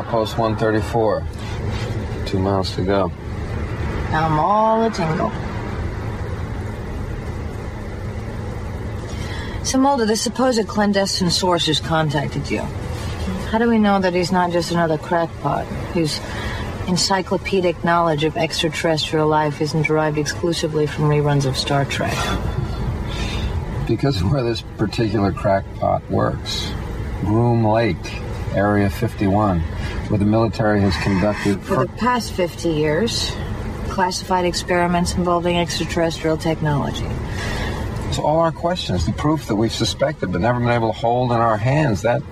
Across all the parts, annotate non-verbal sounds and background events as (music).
Outpost 134. Two miles to go. I'm all a tingle. So, Mulder, the supposed clandestine source who's contacted you. How do we know that he's not just another crackpot whose encyclopedic knowledge of extraterrestrial life isn't derived exclusively from reruns of Star Trek? Because where this particular crackpot works Groom Lake, Area 51, where the military has conducted. For the past 50 years, classified experiments involving extraterrestrial technology. So all our questions, the proof that we've suspected but never been able to hold in our hands, that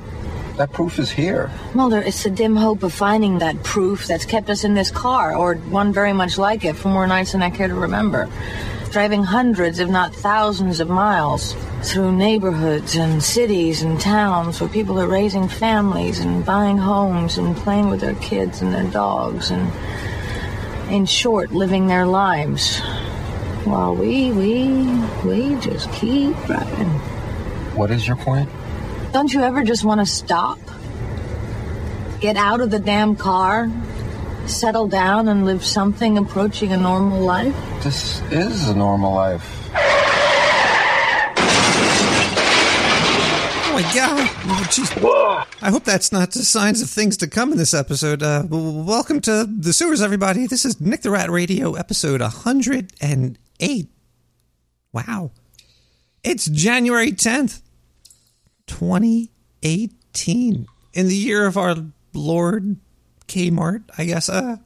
that proof is here. Mulder, it's the dim hope of finding that proof that's kept us in this car, or one very much like it, for more nights than I care to remember. Driving hundreds, if not thousands, of miles through neighborhoods and cities and towns where people are raising families and buying homes and playing with their kids and their dogs and, in short, living their lives. While we, we, we just keep driving. What is your point? Don't you ever just want to stop? Get out of the damn car, settle down, and live something approaching a normal life? This is a normal life. Oh my god! Oh, jeez. I hope that's not the signs of things to come in this episode. Uh, w- welcome to the sewers, everybody. This is Nick the Rat Radio, episode 108. Wow. It's January 10th, 2018. In the year of our Lord Kmart, I guess. Uh,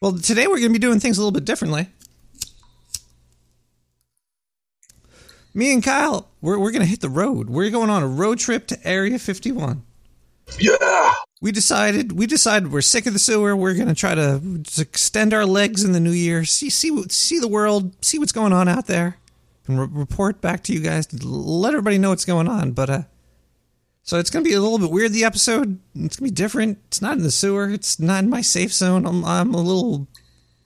well, today we're going to be doing things a little bit differently. Me and Kyle, we're, we're going to hit the road. We're going on a road trip to Area 51. Yeah. We decided we decided we're sick of the sewer. We're going to try to extend our legs in the new year. See see see the world, see what's going on out there, and re- report back to you guys. Let everybody know what's going on. But uh, so it's going to be a little bit weird. The episode it's going to be different. It's not in the sewer. It's not in my safe zone. I'm I'm a little,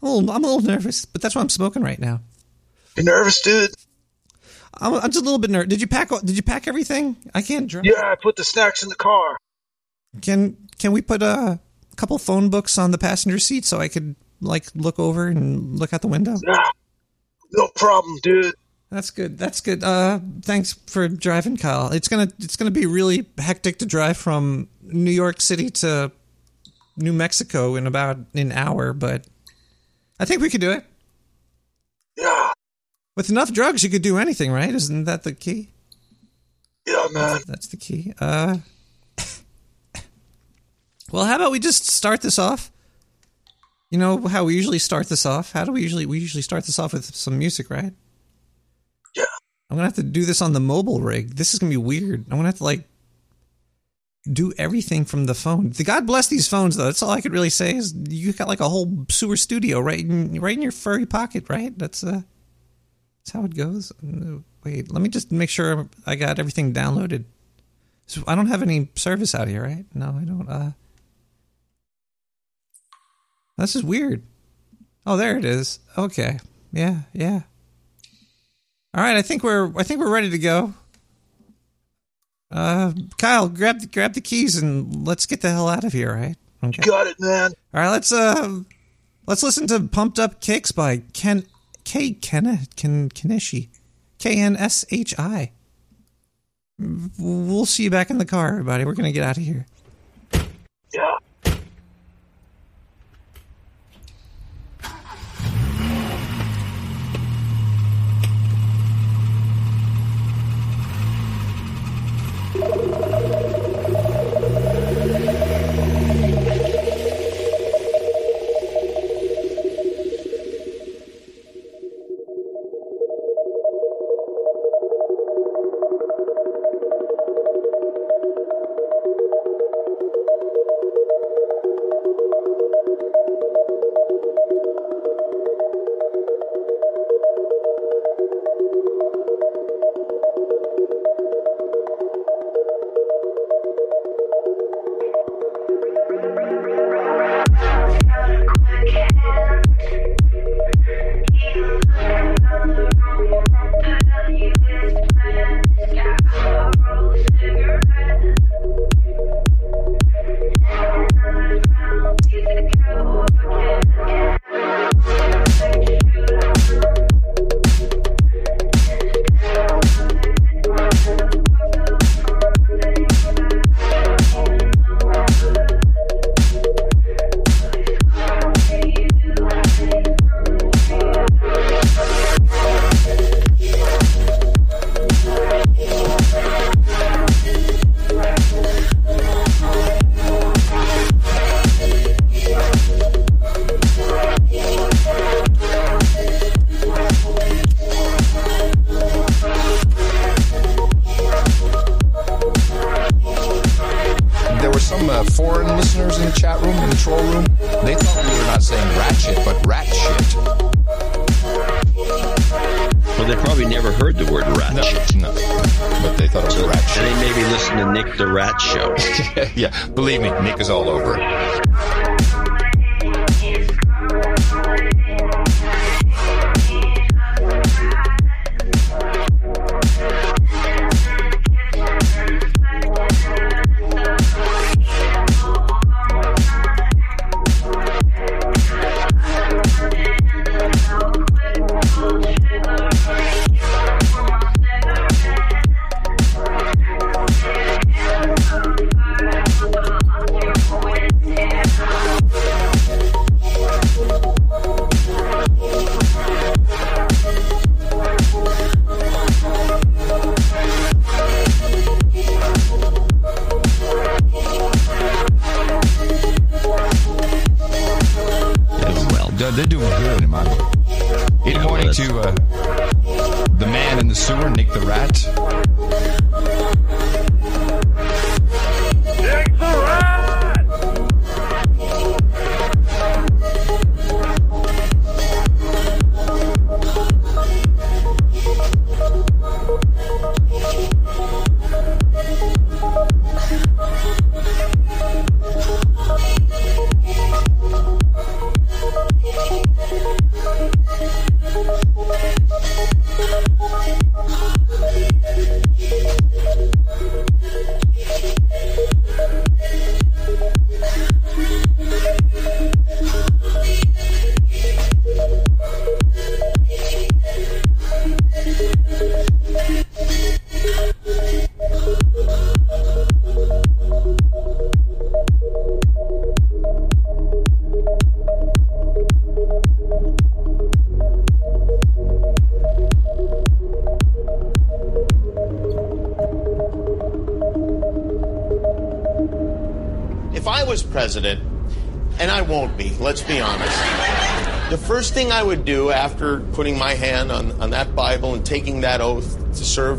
a little I'm a little nervous, but that's why I'm smoking right now. You're nervous, dude? I'm, I'm just a little bit nervous. Did you pack? Did you pack everything? I can't drive. Yeah, I put the snacks in the car. Can can we put a couple phone books on the passenger seat so I could like look over and look out the window? No problem, dude. That's good. That's good. Uh, thanks for driving, Kyle. It's gonna it's gonna be really hectic to drive from New York City to New Mexico in about an hour, but I think we could do it. Yeah. With enough drugs, you could do anything, right? Isn't that the key? Yeah, man. That's the key. Uh, (laughs) well, how about we just start this off? You know how we usually start this off? How do we usually we usually start this off with some music, right? I'm gonna have to do this on the mobile rig. This is gonna be weird. I'm gonna have to like do everything from the phone. The God bless these phones, though. That's all I could really say is you got like a whole sewer studio right in right in your furry pocket, right? That's uh, that's how it goes. Wait, let me just make sure I got everything downloaded. So I don't have any service out here, right? No, I don't. Uh, this is weird. Oh, there it is. Okay. Yeah, yeah. All right, I think we're I think we're ready to go. Uh, Kyle, grab the, grab the keys and let's get the hell out of here, right? Okay. Got it, man. All right, let's uh let's listen to Pumped Up Kicks by Ken K Ken Ken Kenishi. K N S H I. We'll see you back in the car, everybody. We're gonna get out of here.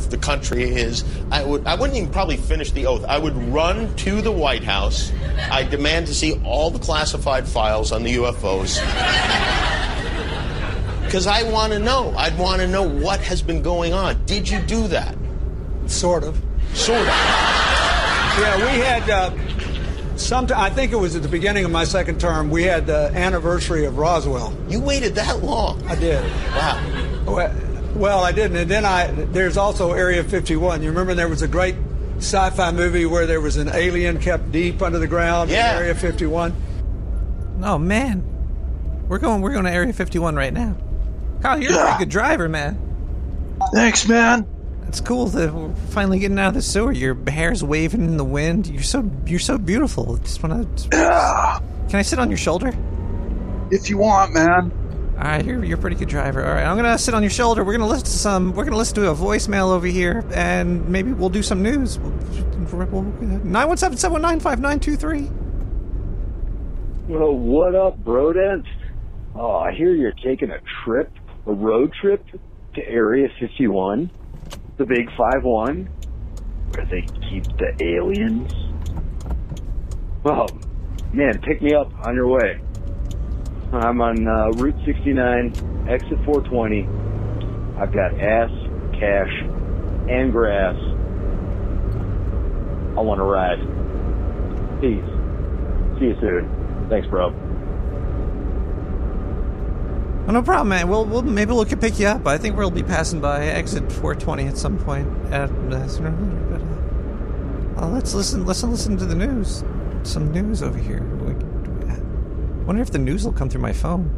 The country is I would I wouldn't even probably finish the oath. I would run to the White House. I demand to see all the classified files on the UFOs. Because (laughs) I want to know. I'd want to know what has been going on. Did you do that? Sort of. Sort of. Yeah, we had uh, some. I think it was at the beginning of my second term. We had the anniversary of Roswell. You waited that long. I did. Wow. Well, well, I didn't. And then I. There's also Area 51. You remember there was a great sci-fi movie where there was an alien kept deep under the ground Yeah. in Area 51. Oh man, we're going. We're going to Area 51 right now. Kyle, you're a Yeah. pretty good driver, man. Thanks, man. It's cool that we're finally getting out of the sewer. Your hair's waving in the wind. You're so you're so beautiful. Just want to. Yeah. Can I sit on your shoulder? If you want, man. All right, you're you're a pretty good driver. All right, I'm gonna sit on your shoulder. We're gonna listen to some. We're gonna listen to a voicemail over here, and maybe we'll do some news. Nine one seven seven one nine five nine two three. Well, what up, Brodance? Oh, I hear you're taking a trip, a road trip to Area 51, the Big 5-1, where they keep the aliens. Well, man, pick me up on your way. I'm on uh, Route 69, exit 420. I've got ass, cash, and grass. I want to ride. Peace. See you soon. Thanks, bro. Oh, no problem, man. We'll, we'll maybe we'll can pick you up. I think we'll be passing by exit 420 at some point. At, uh, sooner but uh, uh, let's listen. Listen, listen to the news. Some news over here. We, wonder if the news will come through my phone.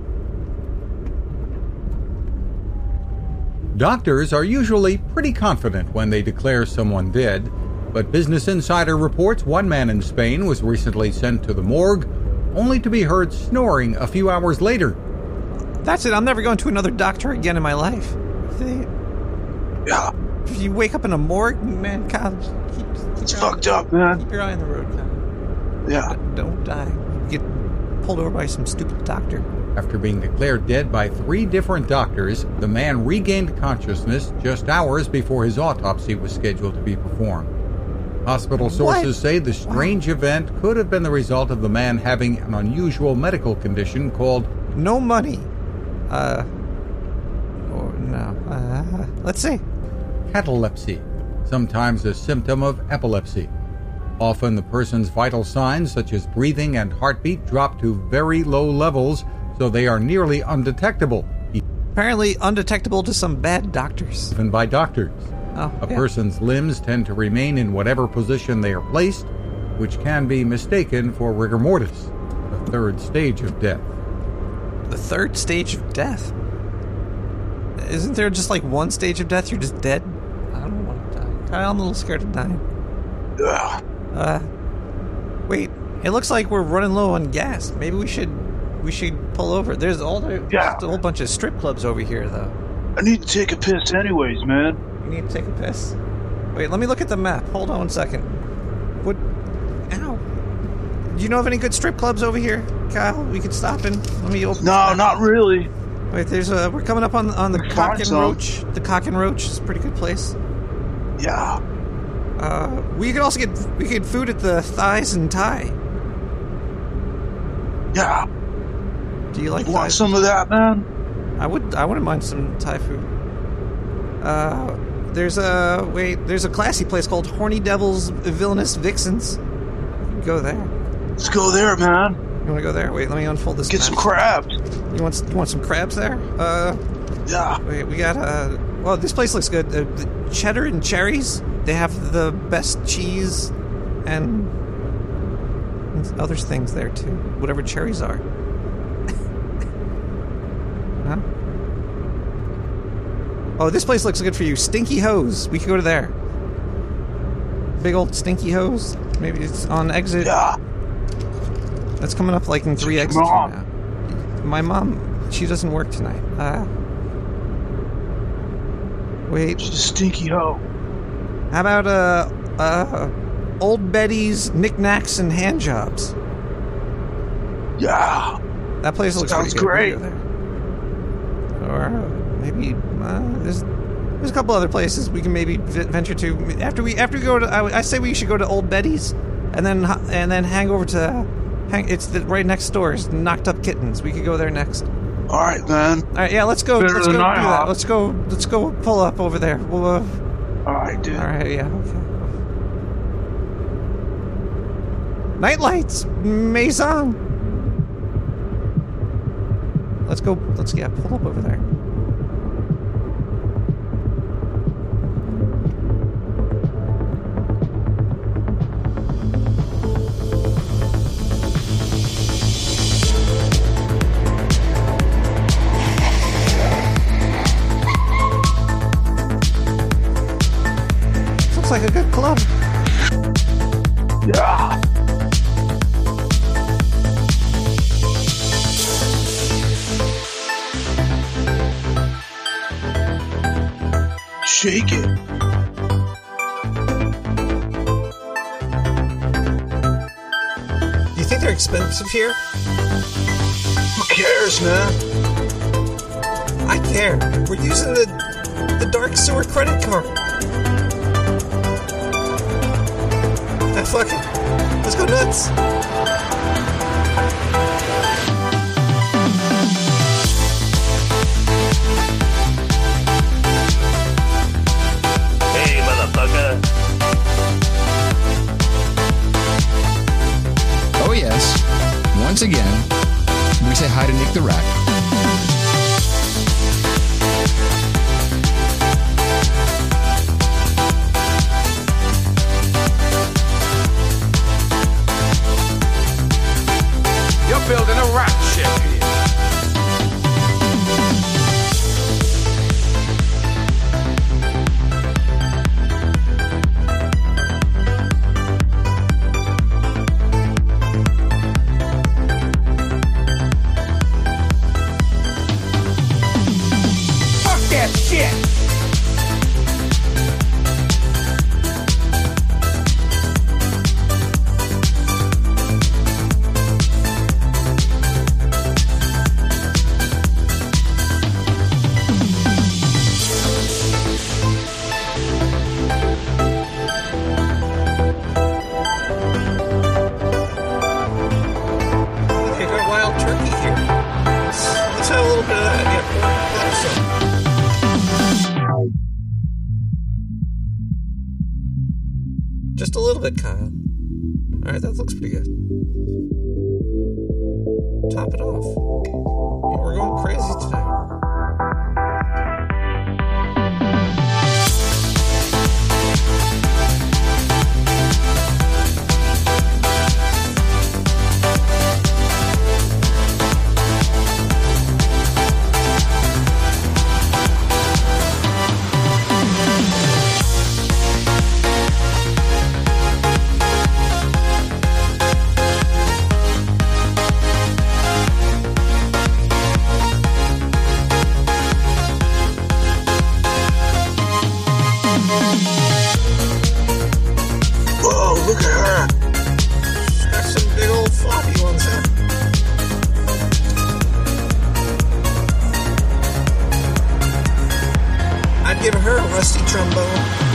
Doctors are usually pretty confident when they declare someone dead, but Business Insider reports one man in Spain was recently sent to the morgue, only to be heard snoring a few hours later. That's it. I'm never going to another doctor again in my life. If, they, Yeah. if you wake up in a morgue, man, God, keep, keep It's your eye- fucked up, man. Keep your eye on the road, Kyle. Yeah. Don't die. Get pulled over by some stupid doctor. After being declared dead by three different doctors, the man regained consciousness just hours before his autopsy was scheduled to be performed. Hospital sources What? say the strange event could have been the result of the man having an unusual medical condition called No money. Uh. Or no. Uh, Let's see. catalepsy, sometimes a symptom of epilepsy. Often the person's vital signs, such as breathing and heartbeat, drop to very low levels, so they are nearly undetectable, Apparently undetectable to some bad doctors. even by doctors. Oh, A yeah. person's limbs tend to remain in whatever position they are placed, which can be mistaken for rigor mortis, the third stage of death. The third stage of death. Isn't there just like one stage of death? You're just dead. I don't want to die. Kyle, I'm a little scared of dying. Ugh. Uh, wait. It looks like we're running low on gas. Maybe we should we should pull over. There's all the Yeah. just a whole bunch of strip clubs over here, though. I need to take a piss anyways, man. You need to take a piss. Wait, let me look at the map. Hold on one second. What? Ow. Do you know of any good strip clubs over here, Kyle? We could stop in. Let me open. No, not really. Wait, there's a. We're coming up on on the Cock and. Roach. The Cock and Roach is a pretty good place. Yeah. Uh, we could also get we get food at the Thighs and Thai. Yeah. Do you like Want some of that, man? I would. I wouldn't mind some Thai food. Uh, there's a wait. There's a classy place called Horny Devils Villainous Vixens. Go there. Let's go there, man. You want to go there? Wait, let me unfold this. Get map. some crabs. You want you want some crabs there? Uh, Yeah. wait, we got uh. Well, this place looks good. Uh, the cheddar and cherries. They have the best cheese, and, other things there too. Whatever cherries are. (laughs) huh? Oh, this place looks good for you. Stinky Hose. We could go to there. Big old Stinky Hose. Maybe it's on exit. Yeah. That's coming up like in three exits mom. My mom, she doesn't work tonight. Uh, wait, She's a stinky hoe. How about uh, uh, Old Betty's knickknacks and hand jobs? Yeah. That place looks Sounds great. There. Or maybe uh, there's there's a couple other places we can maybe v- venture to after we after we go to. I, I say we should go to Old Betty's and then and then hang over to. Hang, it's the, right next door. It's Knocked Up Kittens. We could go there next. All right, man. All right, yeah, let's go. Better let's go do that. Let's go. Let's go pull up over there. We'll. Uh, Right, dude. all right, yeah. Night lights, Maison. Let's go. Let's get yeah, pull up over there. Expensive here? Who cares, man? I care. We're using the the dark sewer credit card. Ah, fuck it. Let's go nuts. Hi to Nick the Rat. Her a rusty trombone.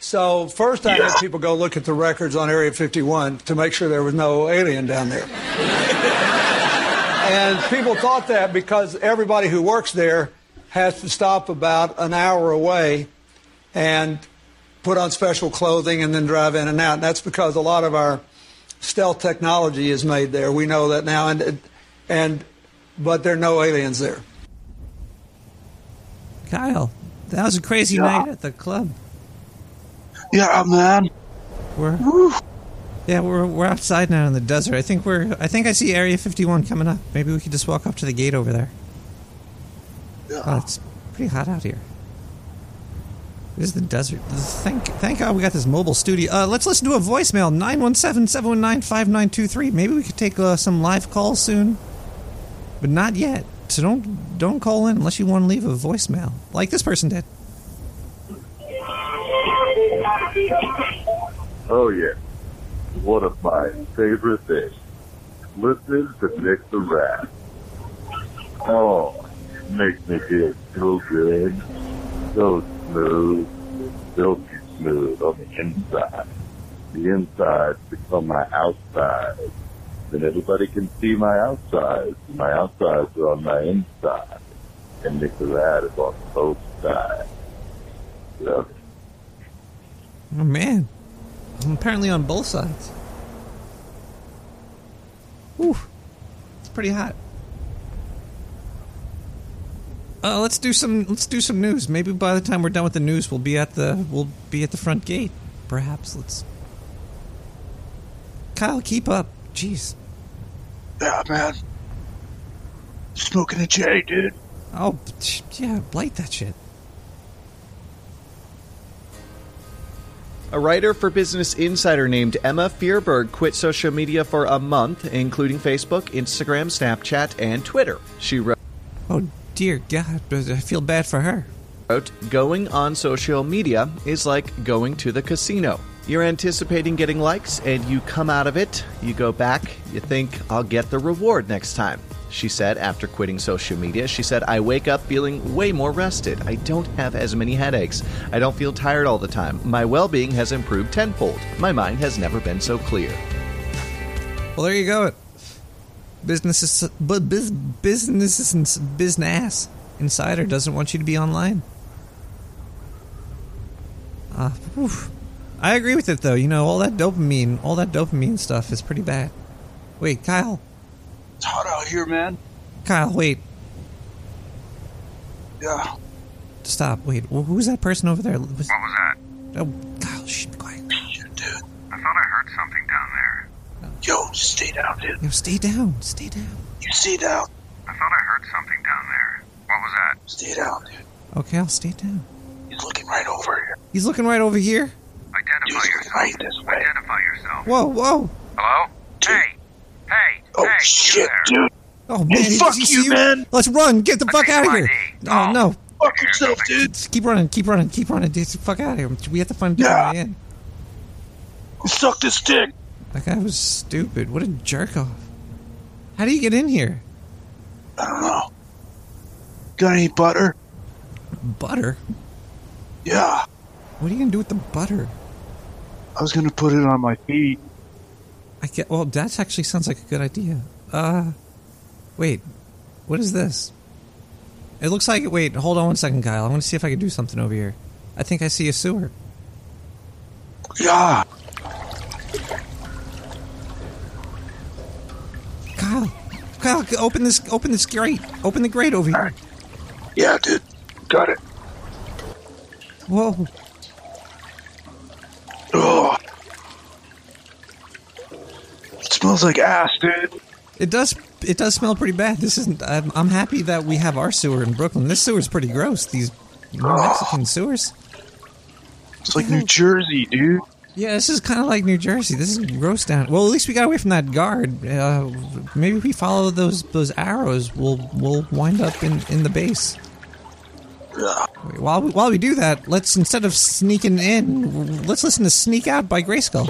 So first I had people go look at the records on Area 51 to make sure there was no alien down there. (laughs) and people thought that because everybody who works there has to stop about an hour away and put on special clothing and then drive in and out. And that's because a lot of our stealth technology is made there. We know that now and and but there are no aliens there. Kyle, that was a crazy Yeah. night at the club. Yeah, man. We're yeah, we're we're outside now in the desert. I think we're I think I see Area 51 coming up. Maybe we could just walk up to the gate over there. Yeah. Oh, it's pretty hot out here. This is the desert. Thank thank God we got this mobile studio. Uh, let's listen to a voicemail 917-719-5923. Maybe we could take uh, some live calls soon, but not yet. So don't don't call in unless you want to leave a voicemail, like this person did. Oh yeah. One of my favorite things. Listen to Nick the Rat. Oh, makes me feel so good. So smooth. Silky smooth on the inside. The inside become my outside. Then everybody can see my outside. My outsides are on my inside. And the Rat is on both sides. Yeah. Oh man, I'm apparently on both sides. Whew. It's pretty hot. Uh, let's do some let's do some news. Maybe by the time we're done with the news, we'll be at the we'll be at the front gate. Perhaps let's. Kyle, keep up. Jeez. Yeah, man. Smoking a J, dude. Oh, yeah, blight that shit. A writer for Business Insider named Emma Fierberg quit social media for a month, including Facebook, Instagram, Snapchat, and Twitter. She wrote, Oh dear God, I feel bad for her. Going on social media is like going to the casino. You're anticipating getting likes, and you come out of it, you go back, you think, I'll get the reward next time. She said after quitting social media, she said, I wake up feeling way more rested. I don't have as many headaches. I don't feel tired all the time. My well being has improved tenfold. My mind has never been so clear. Well, there you go. Business, but biz, business, business insider doesn't want you to be online. Uh, whew. I agree with it though. You know, all that dopamine, all that dopamine stuff is pretty bad. Wait, Kyle, It's hot out here, man. Kyle, wait, Yeah. stop, wait. wh- Who's that person over there? Was, What was that? oh, Kyle, shh, be quiet. Shit, dude. I thought I heard something down there. Yo, just stay down, dude. Yo, stay down, stay down. You stay down. I thought I heard something down there. What was that? Stay down, dude. Okay, I'll stay down. He's looking right over here. He's looking right over here. Identify He's looking yourself. right this way. Identify yourself. Whoa, whoa. Hello? Hey! Hey! Oh, hey! shit, dude. Oh man, Hey, fuck he see you, man. Let's run. Get the I fuck out of here. ID. Oh Oh. no. Fuck yourself, dude. Just keep running, keep running, keep running. Get the fuck out of here. We have to find a different Yeah. way in. Suck this dick. That guy was stupid. What a jerk off. How do you get in here? I don't know. Got any butter? Butter? Yeah. What are you gonna do with the butter? I was gonna put it on my feet. I get. Well, that actually sounds like a good idea. Uh, wait, what is this? It looks like. Wait, hold on one second, Kyle. I want to see if I can do something over here. I think I see a sewer. Yeah. Kyle, open this. Open this grate. Open the grate over here. Yeah, dude. Got it. Whoa. Oh. It smells like ass, dude. It does. It does smell pretty bad. This isn't. I'm, I'm happy that we have our sewer in Brooklyn. This sewer's pretty gross. These New Mexican sewers. It's like New Jersey, dude. Yeah, this is kind of like New Jersey. This is gross down. Well, at least we got away from that guard. Uh, maybe if we follow those those arrows, we'll we'll wind up in, in the base. While we, while we do that, let's instead of sneaking in, let's listen to "Sneak Out" by Grayskull.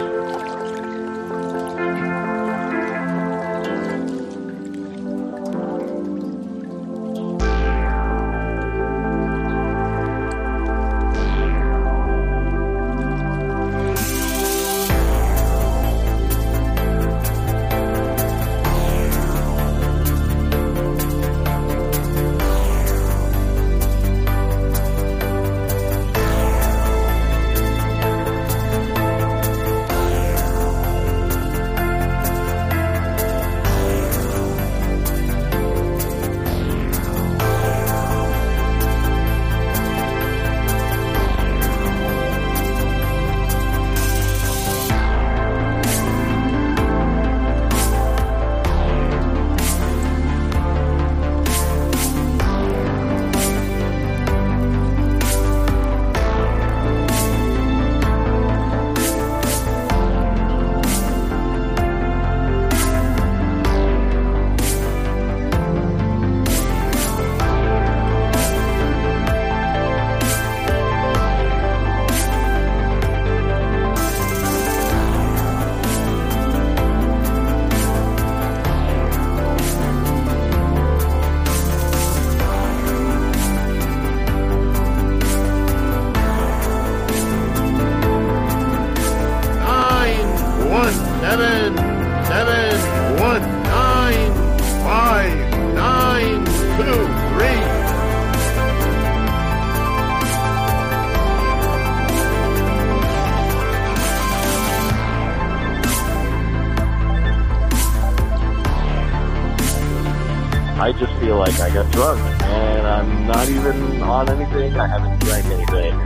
I just feel like I got drunk, and I'm not even on anything. I haven't drank anything.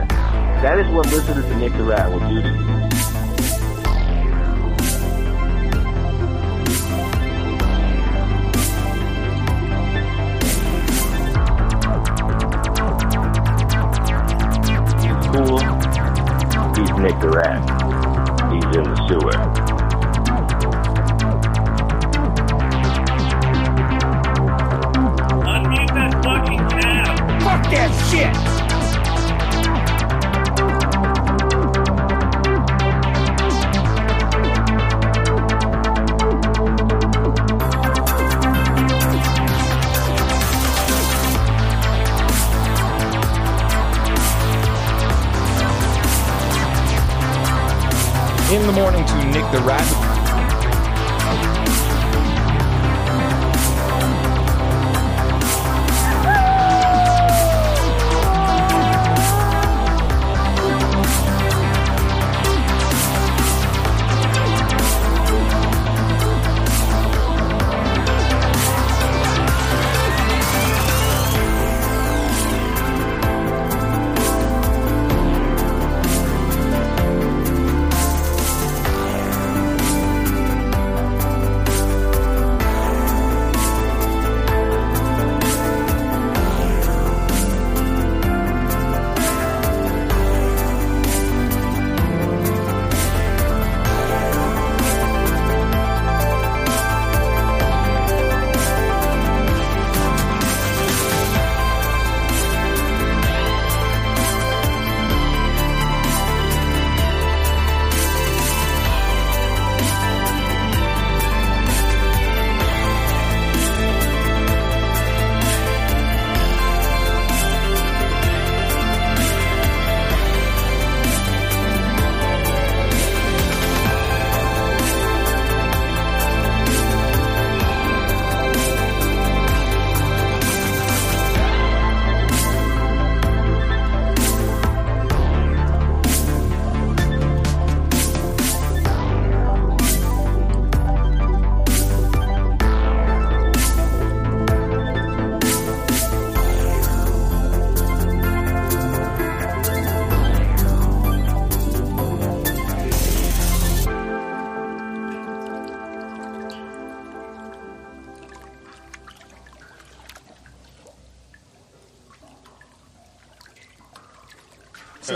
That is what listening to Nick the Rat will do to you. He's cool. He's Nick the Rat. He's in the sewer. Shit. In the morning to Nick the Rat.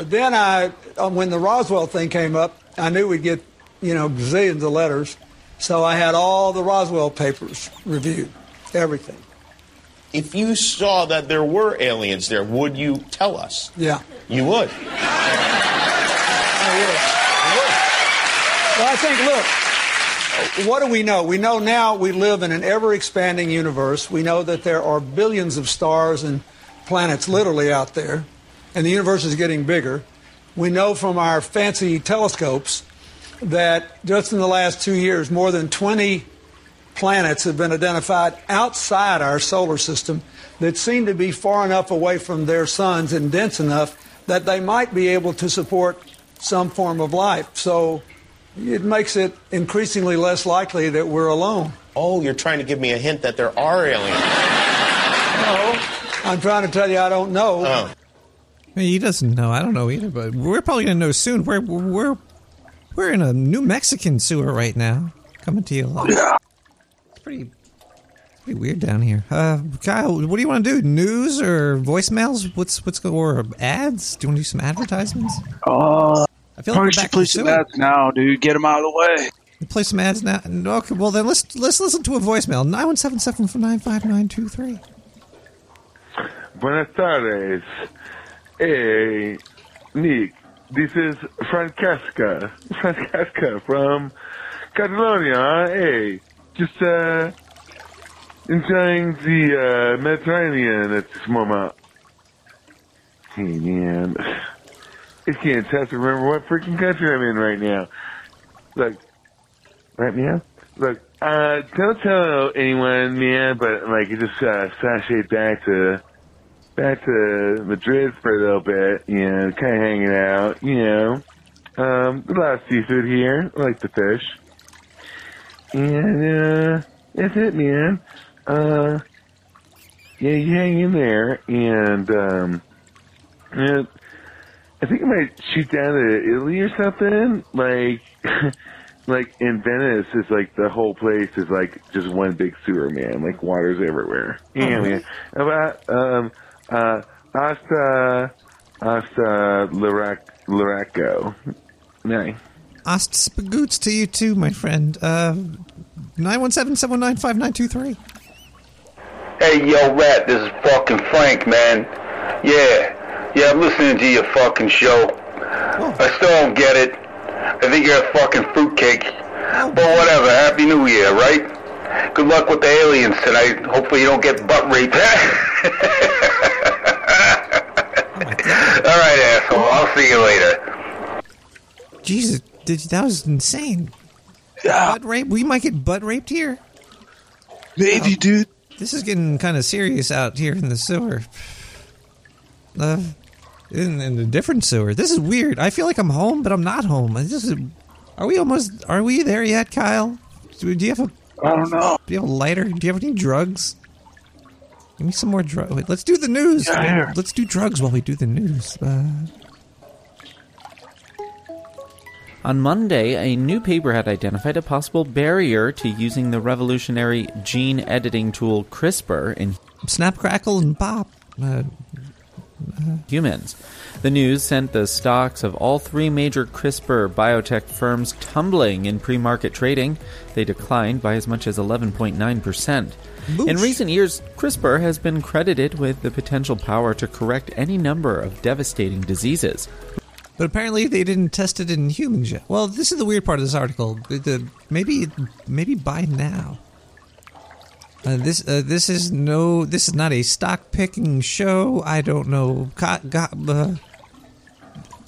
Then I, uh, when the Roswell thing came up, I knew we'd get, you know, gazillions of letters. So I had all the Roswell papers reviewed, everything. If you saw that there were aliens there, would you tell us? Yeah. You would. Well, I think, look, what do we know? We know now we live in an ever expanding universe. We know that there are billions of stars and planets literally out there, and the universe is getting bigger. We know from our fancy telescopes that just in the last two years, more than 20 planets have been identified outside our solar system that seem to be far enough away from their suns and dense enough that they might be able to support some form of life. So it makes it increasingly less likely that we're alone. Oh, you're trying to give me a hint that there are aliens. No, I'm trying to tell you I don't know. Oh. He doesn't know. I don't know either, but we're probably gonna know soon. We're we're we're in a New Mexican sewer right now, coming to you live. It's pretty pretty weird down here. Uh, Kyle, what do you want to do? News or voicemails? What's what's go or ads? Do you want to do some advertisements? Uh, I feel like probably we're should back play in the some ads now, dude. Get them out of the way. Play some ads now. Okay, well then let's let's listen to a voicemail. Nine one seven seven four nine five nine two three. Buenas tardes. Hey, Nick, this is Francesca. (laughs) Francesca from Catalonia. Hey, just uh, enjoying the uh, Mediterranean at this moment. Hey, man. It's tough to remember what freaking country I'm in right now. Look, right, man? Look, uh, don't tell anyone, man, but, like, just, uh, sashayed back to, back to Madrid for a little bit, you know, kind of hanging out, you know. Um, a lot of seafood here. I like the fish. And, uh, that's it, man. Uh, yeah, you hang in there, and, um, yeah, I think I might shoot down to Italy or something. Like, (laughs) like in Venice, it's like the whole place is like just one big sewer, man. Like water's everywhere. Yeah, man. About um uh hasta hasta Larac Laraco. Nice. Ost spagoots to you too, my friend. Uh, nine one seven seven nine five nine two three. Hey, yo, Rat, this is fucking Frank, man. Yeah, yeah, I'm listening to your fucking show. I still don't get it. I think you're a fucking fruitcake. But whatever, Happy New Year, right? Good luck with the aliens tonight. Hopefully you don't get butt raped. (laughs) (laughs) All right, asshole. I'll see you later. Jesus, did, that was insane. Butt rape? We might get butt raped here. Maybe, dude. This is getting kind of serious out here in the sewer. Uh, in, in a different sewer. This is weird. I feel like I'm home, but I'm not home. This is. Are we almost? Are we there yet, Kyle? Do, do you have a? I don't know. Do you have a lighter? Do you have any drugs? Give me some more drugs. Let's do the news. Yeah, here. Let's do drugs while we do the news. Uh, On Monday, a new paper had identified a possible barrier to using the revolutionary gene editing tool CRISPR in snap, crackle, and pop. Uh, humans. The news sent the stocks of all three major CRISPR biotech firms tumbling in pre market trading. They declined by as much as 11.9%. In recent years, CRISPR has been credited with the potential power to correct any number of devastating diseases. But apparently they didn't test it in humans yet. Well, this is the weird part of this article. Maybe maybe by now. Uh, this uh, this is no this is not a stock picking show. I don't know. Co- go- uh,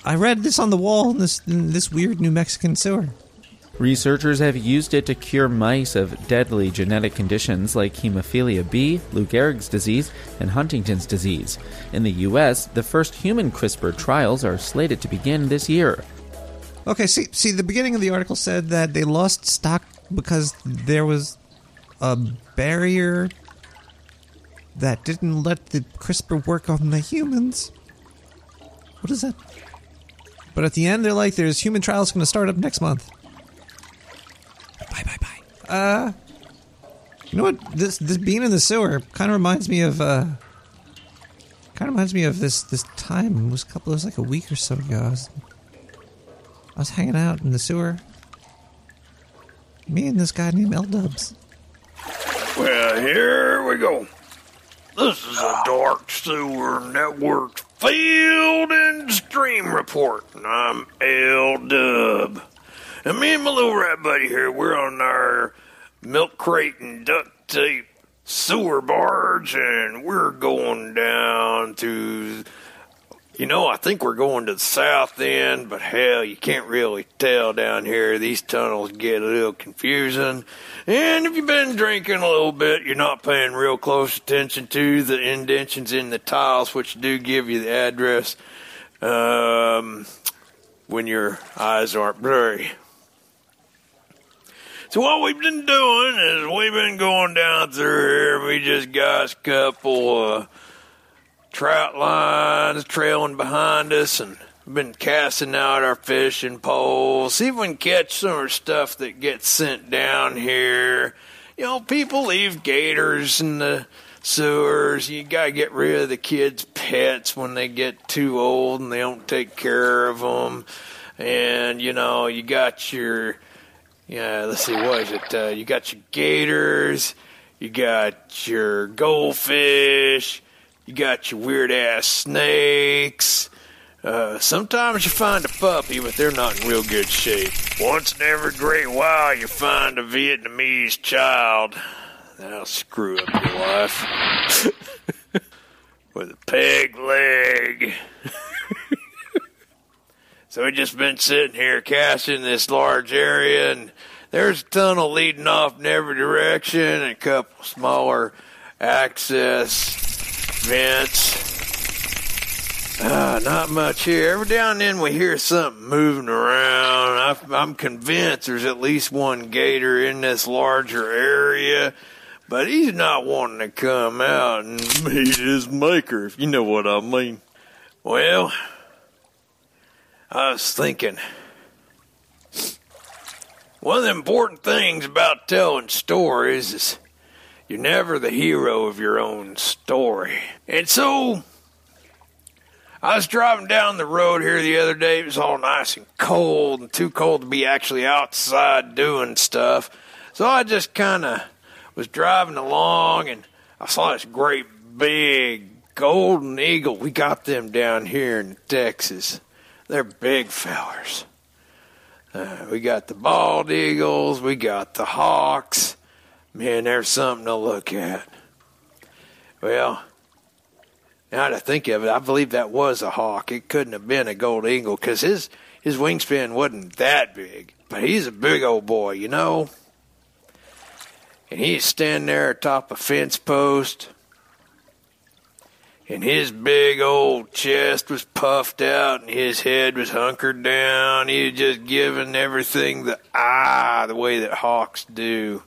I read this on the wall in this in this weird New Mexican sewer. Researchers have used it to cure mice of deadly genetic conditions like hemophilia B, Lou Gehrig's disease, and Huntington's disease. In the U.S., the first human CRISPR trials are slated to begin this year. Okay, see see the beginning of the article said that they lost stock because there was a barrier that didn't let the CRISPR work on the humans. What is that? But at the end, they're like, "There's human trials going to start up next month." Bye, bye, bye. Uh, you know what? This this being in the sewer kind of reminds me of uh, kind Kind of reminds me of this this time. It was a couple. It was like a week or so ago. I was, I was hanging out in the sewer. Me and this guy named L Dubs. Well, here we go. This is a Dark Sewer Network Field and Stream Report. and I'm L Dub. And me and my little rat buddy here, we're on our milk crate and duct tape sewer barge, and we're going down to. You know, I think we're going to the south end, but hell, you can't really tell down here. These tunnels get a little confusing. And if you've been drinking a little bit, you're not paying real close attention to the indentions in the tiles, which do give you the address um, when your eyes aren't blurry. So what we've been doing is we've been going down through here. We just got a couple uh, trout lines trailing behind us, and been casting out our fishing poles. See if we can catch some of stuff that gets sent down here. You know, people leave gators in the sewers. You gotta get rid of the kids' pets when they get too old and they don't take care of them. And you know, you got your yeah, let's see, what is it? Uh, you got your gators, you got your goldfish, you got your weird ass snakes. Uh, sometimes you find a puppy, but they're not in real good shape. Once in every great while, you find a Vietnamese child. That'll screw up your life. (laughs) With a peg leg. (laughs) So we just been sitting here casting this large area, and there's a tunnel leading off in every direction, and a couple smaller access vents. Uh, not much here. Every now and then we hear something moving around. I, I'm convinced there's at least one gator in this larger area, but he's not wanting to come out and meet his maker, if you know what I mean. Well, I was thinking. One of the important things about telling stories is you're never the hero of your own story. And so, I was driving down the road here the other day. It was all nice and cold and too cold to be actually outside doing stuff. So I just kind of was driving along and I saw this great big golden eagle. We got them down here in Texas. They're big fellers. Uh, we got the bald eagles, we got the hawks. Man, there's something to look at. Well, now to think of it, I believe that was a hawk. It couldn't have been a gold eagle because his his wingspan wasn't that big. But he's a big old boy, you know. And he's standing there atop a fence post and his big old chest was puffed out and his head was hunkered down. He was just giving everything the eye the way that hawks do.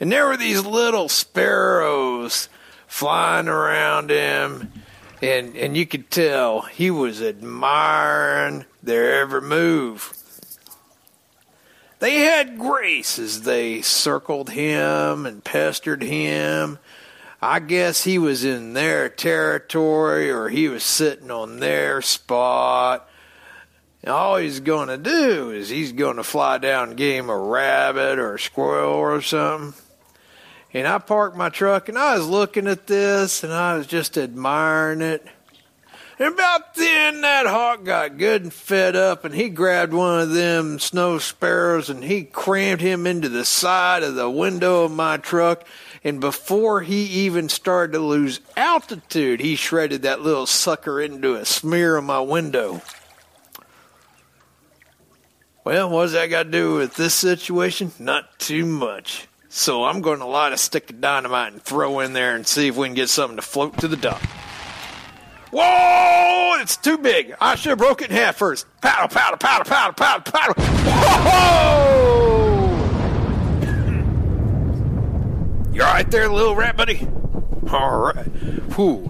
And there were these little sparrows flying around him and and you could tell he was admiring their every move. They had grace as they circled him and pestered him I guess he was in their territory or he was sitting on their spot. All he's going to do is he's going to fly down and get him a rabbit or a squirrel or something. And I parked my truck and I was looking at this and I was just admiring it. And about then, that hawk got good and fed up, and he grabbed one of them snow sparrows and he crammed him into the side of the window of my truck and before he even started to lose altitude, he shredded that little sucker into a smear on my window. Well, what does that got to do with this situation? Not too much. So I'm going to light a stick of dynamite and throw in there and see if we can get something to float to the dock. Whoa! It's too big. I should have broke it in half first. Paddle, paddle, paddle, paddle, paddle, paddle. Whoa! You all right there, little rat buddy? All right. Whew.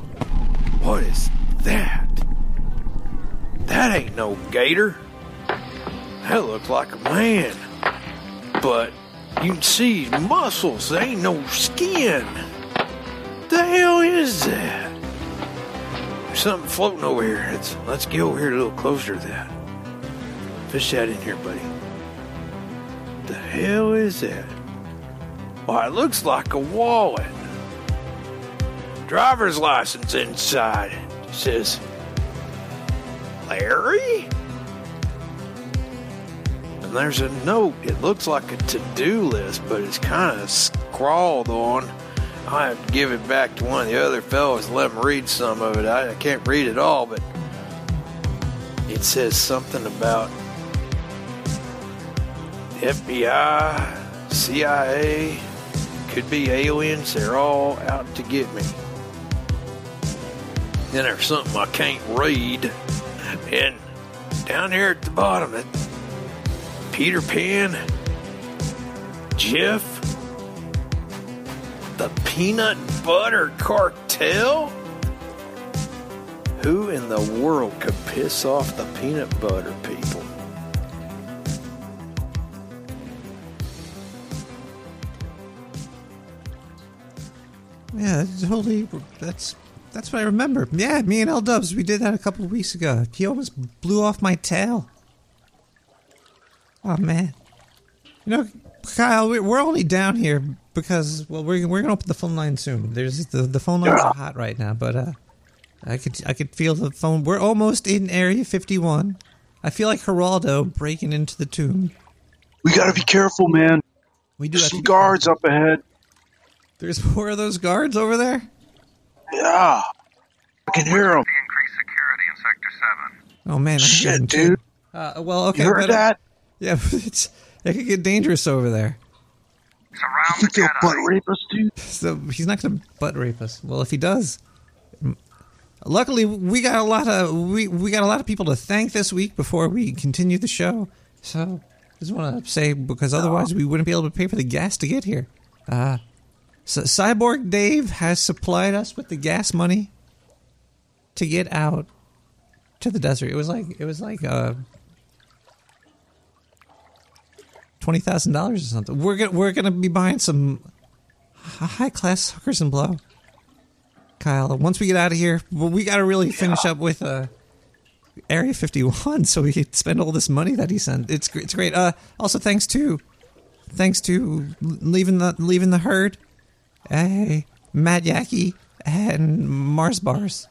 What is that? That ain't no gator. That looks like a man. But you can see muscles. There ain't no skin. The hell is that? something floating over here. Let's let's get over here a little closer to that. Fish that in here, buddy. The hell is that? Why, it looks like a wallet. Driver's license inside. It says Larry? And there's a note. It looks like a to-do list, but it's kind of scrawled on. I have to give it back to one of the other fellows and let him read some of it. I, I can't read it all, but it says something about FBI, CIA, could be aliens. They're all out to get me. Then there's something I can't read. And down here at the bottom, it Peter Pan, Jeff, the Peanut Butter Cartel? Who in the world could piss off the peanut butter people? Yeah, totally. That's that's what I remember. Yeah, me and L Dubs, we did that a couple of weeks ago. He almost blew off my tail. Oh man, you know, Kyle, we- we're only down here because well, we're we're gonna open the phone line soon. There's the the phone lines are hot right now, but uh, I could I could feel the phone. We're almost in Area 51. I feel like Geraldo breaking into the tomb. We gotta be careful, man. We do There's some to be guards up ahead. There's four of those guards over there. Yeah, I can hear them. Oh man, I can hear them Shit, too. dude. Uh, well, okay, You heard but, that? Yeah, but (laughs) it's it could get dangerous over there. You think they'll butt rape us, dude? So he's not going to butt rape us. Well, if he does, luckily we got a lot of we we got a lot of people to thank this week before we continue the show. So just want to say because otherwise we wouldn't be able to pay for the gas to get here. Uh so Cyborg Dave has supplied us with the gas money to get out to the desert. It was like it was like uh twenty thousand dollars or something. We're gonna we're gonna be buying some high class hookers and blow. Kyle, once we get out of here, well, we got to really finish up with uh, Area 51 (laughs) so we can spend all this money that he sent. It's it's great. Uh, also, thanks to thanks to leaving the leaving the herd, hey, Matt Yaki and Mars Bars.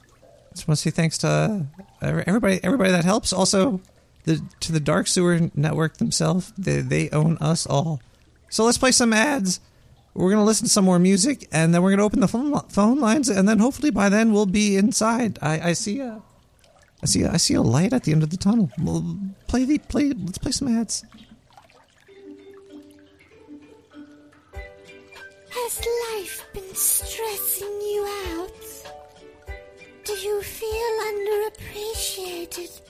Just want to say thanks to uh, everybody everybody that helps. Also, the to the Dark Sewer Network themselves. They they own us all. So let's play some ads. We're gonna listen to some more music, and then we're gonna open the phone phone lines, and then hopefully by then we'll be inside. I, I see a, I see a, I see a light at the end of the tunnel. We'll play the play. Let's play some ads. Has life been stressing you out? Do you feel underappreciated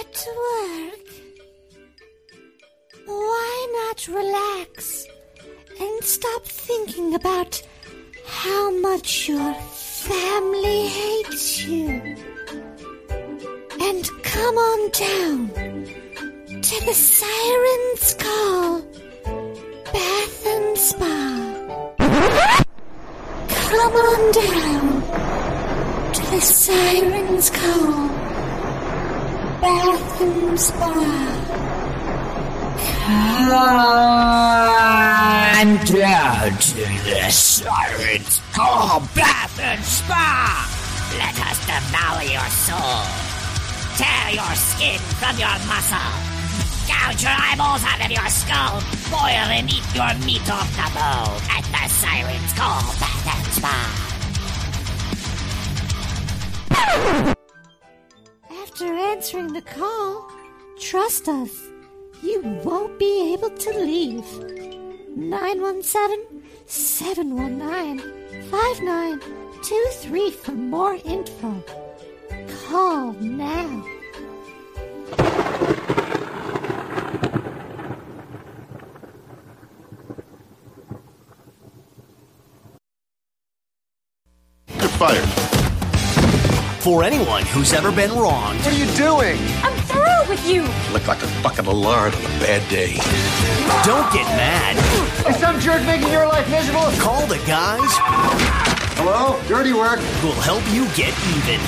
at work? Why not relax and stop thinking about how much your family hates you? And come on down to the Siren's Call Bath and Spa. Come on down to the Siren's Call Bath and Spa. Come down to the Siren's Call Bath and Spa. Let us devour your soul. Tear your skin from your muscle. Gouge your eyeballs out of your skull. Boil and eat your meat off the bone at the Siren's Call Bath and Spa. After answering the call, trust us, you won't be able to leave. 917 719 5923 for more info. Call now. You're fired. For anyone who's ever been wronged. What are you doing? I'm through with you. Look like a bucket of lard on a bad day. Don't get mad. Is some jerk making your life miserable? Call the guys Hello? Dirty work. Will help you get even.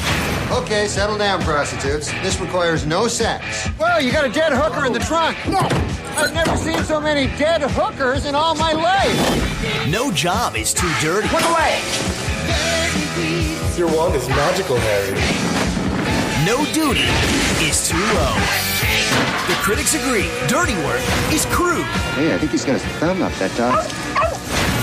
Okay, settle down, prostitutes. This requires no sex. Well, you got a dead hooker in the trunk. No, I've never seen so many dead hookers in all my life. No job is too dirty. Look away. Your wand is magical, Harry. No duty is too low. The critics agree dirty work is crude, Hey, I think he's got his thumb up that dog.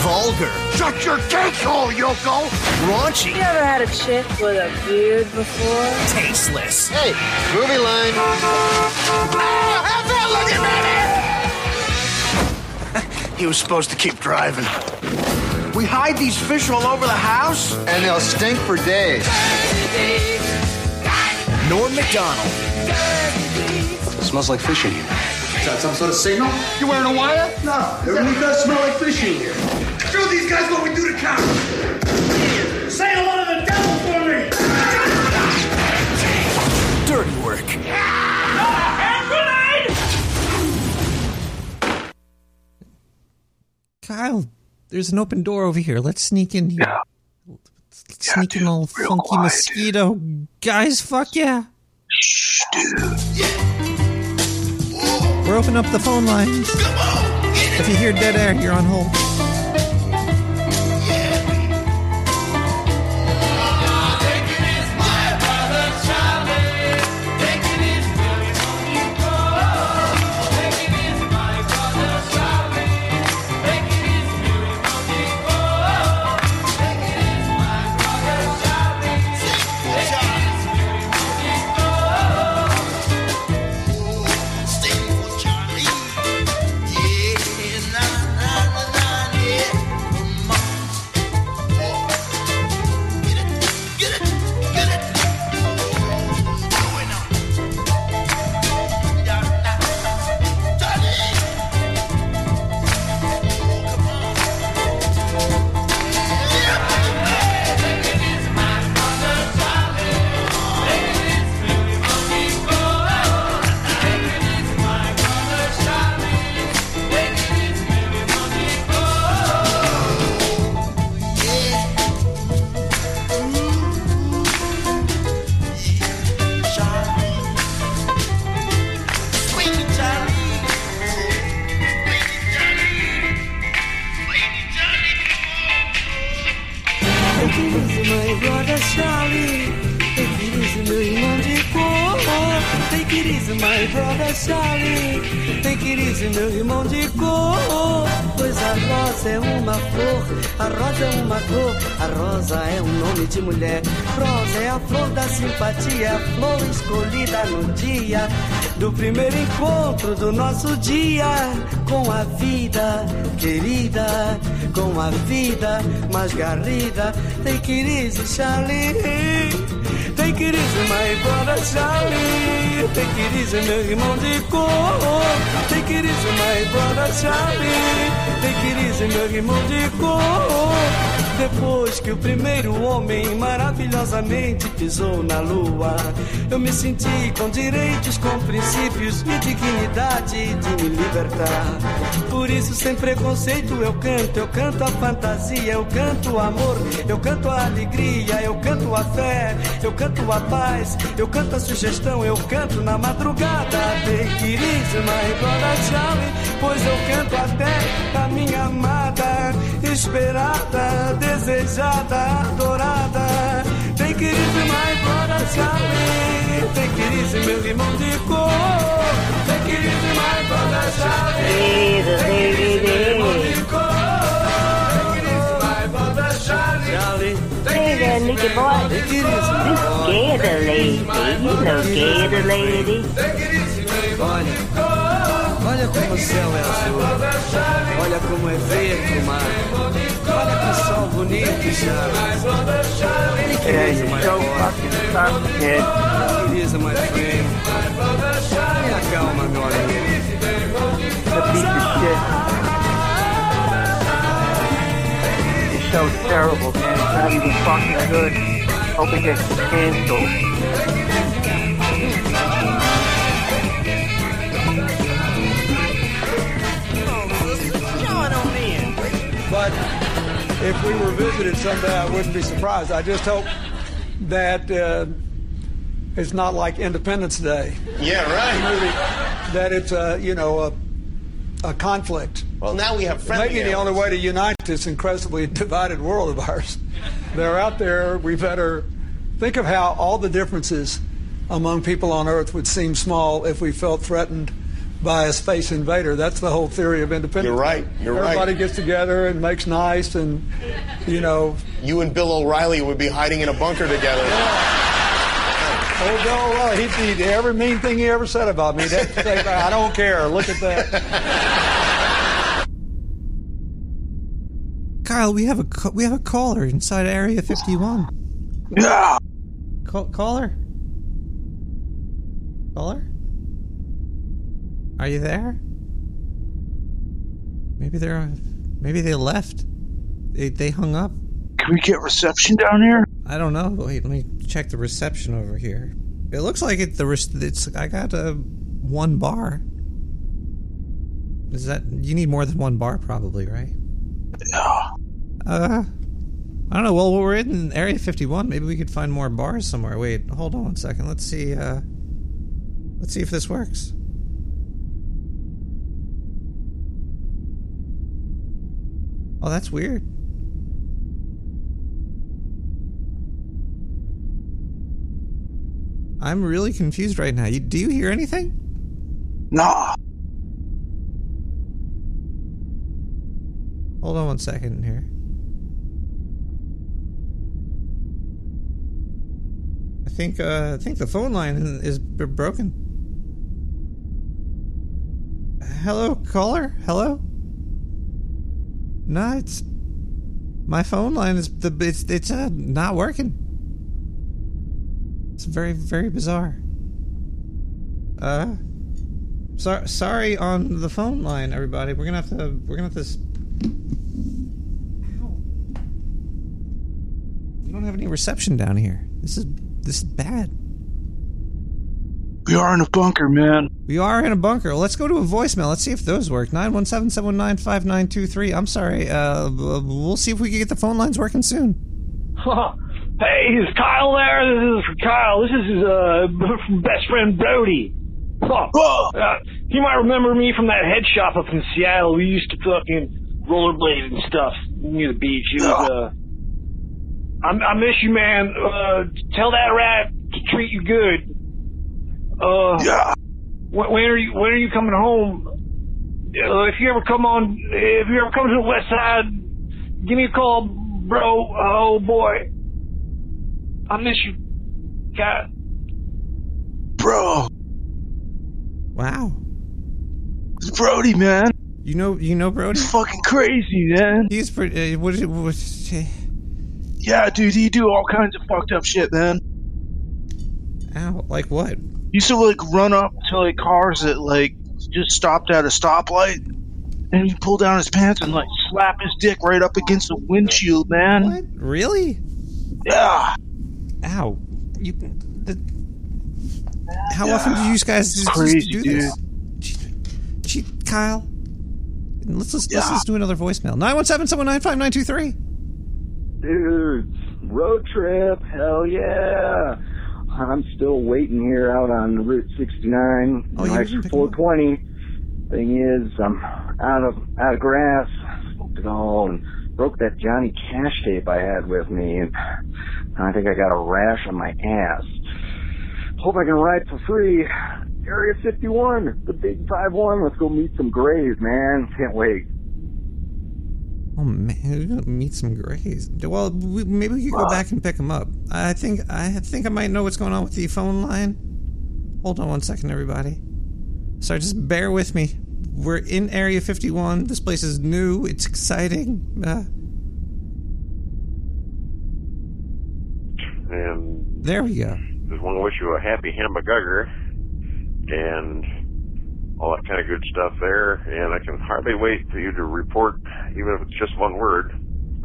vulgar, Shut your cake hole, Yoko! raunchy, You ever had a chick with a beard before? tasteless. Hey, movie line. Ah, how's that looking, baby? (laughs) He was supposed to keep driving. We hide these fish all over the house? And they'll stink for days. Norm Macdonald, smells like fish in here. Is that some sort of signal? You wearing a wire? No, it really does smell like fish in here. Show these guys what we do to cows. Say hello to the devil for me. dirty work. Kyle, there's an open door over here. Let's sneak in here. Let's sneak in, all funky mosquito. Guys, fuck yeah. Shh, dude. We're opening up the phone lines. If you hear dead air, you're on hold. Easy, my brother Charlie. It easy, meu irmão de cor. Easy, my brother Charlie. It easy, meu irmão de cor. Pois a rosa é uma flor, a rosa é uma cor, a rosa é um nome de mulher. Rosa é a flor da simpatia, flor escolhida no dia do primeiro encontro do nosso dia com a vida querida, com a vida mais garrida. Take it easy, Charlie. Take it easy, my brother Charlie. Take it easy, meu irmão de cor. Take it easy, my brother Charlie. Take it easy, meu irmão de cor. Depois que o primeiro homem maravilhosamente pisou na lua, eu me senti com direitos, com princípios e dignidade de me libertar. Por isso, sem preconceito, eu canto, eu canto a fantasia, eu canto o amor, eu canto a alegria, eu canto a fé, eu canto a paz, eu canto a sugestão, eu canto na madrugada. Take it easy, my pois eu canto até a minha amada, esperada, desejada, adorada. Take it easy, my brother Charlie, take it easy, meu irmão de cor. Take it easy, my brother Charlie, take it easy, meu irmão de cor. Take it easy, my brother Charlie. Hey there, Nicky boy. Scared a lady. You know a lady. Olha, olha como o céu é azul. Olha como é verde o mar. Olha que sol bonito, Charlie. It is so fucking sunset. Beleza, my friend. Tenha calma, meu amigo. Shit. It's so terrible, man. It's not even fucking good. Hope it gets canceled. But if we were visited someday, I wouldn't be surprised. I just hope that uh, it's not like Independence Day. Yeah, right. Movie, that it's a you know a, a conflict. Well, now we have friendly Maybe the only way to unite this incredibly divided world of ours. They're out there. We better think of how all the differences among people on Earth would seem small if we felt threatened by a space invader. That's the whole theory of independence. You're right. You're right. Everybody gets together and makes nice, and you know. You and Bill O'Reilly would be hiding in a bunker together. Yeah. Oh, Bill O'Reilly, he, he, every mean thing he ever said about me. That, that, I don't care. Look at that. Kyle, we have a we have a caller inside Area 51. Yeah. Call, caller. Caller. Are you there? Maybe they're maybe they left. They they hung up. Can we get reception down here? I don't know. Wait, let me check the reception over here. It looks like it. The res- it's I got a one bar. Is that you need more than one bar? Probably right. Yeah. Uh, I don't know. Well, we're in Area 51. Maybe we could find more bars somewhere. Wait, hold on one second. Let's see. Uh, let's see if this works. Oh, that's weird. I'm really confused right now. You, do you hear anything? Nah. Hold on one second here. I think uh, I think the phone line is broken. Hello, caller. Hello. No, it's my phone line is the it's it's uh, not working. It's very very bizarre. Uh, so, sorry on the phone line, everybody. We're gonna have to we're gonna have to. Ow. We don't have any reception down here. This is this is bad. We are in a bunker, man. We are in a bunker. Let's go to a voicemail. Let's see if those work. 917-719-5923. I'm sorry. Uh, we'll see if we can get the phone lines working soon. (laughs) hey, is Kyle there? This is for Kyle. This is his uh, (laughs) best friend Brody. Huh. Uh, you might remember me from that head shop up in Seattle. We used to fucking rollerblade and stuff near the beach. It was, uh, I, I miss you, man. Uh, tell that rat to treat you good. Uh, yeah. When, when are you When are you coming home? Uh, if you ever come on, if you ever come to the West Side, give me a call, bro. Oh boy, I miss you, God. Bro. Wow. It's Brody, man. You know, you know, Brody. He's fucking crazy, man. He's pretty. Uh, what is it? What, Yeah, dude, he do all kinds of fucked up shit, man. ow, like what? He used to like run up to like cars that like just stopped at a stoplight, and he pull down his pants and like slap his dick right up against the windshield, man. What? Really? Yeah. Ow. You. The, how often do you guys just, crazy, just do this? Gee, Kyle. Let's let's, let's just do another voicemail. Nine one seven seven nine five nine two three. Dudes, road trip, hell yeah. I'm still waiting here out on Route 69, Oh, you nice didn't pick 420. Thing is, I'm out of out of grass, smoked it all, and broke that Johnny Cash tape I had with me, and I think I got a rash on my ass. Hope I can ride for free. Area 51, the big 5-1. Let's go meet some grays, man. Can't wait. Oh man, we're gonna meet some grays. Well, we, maybe we could go back and pick them up. I think I think I might know what's going on with the phone line. Hold on one second, everybody. Sorry, just bear with me. We're in Area 51. This place is new. It's exciting. Uh, And there we go. just want to wish you a happy hamburger and all that kind of good stuff there. And I can hardly wait for you to report, even if it's just one word,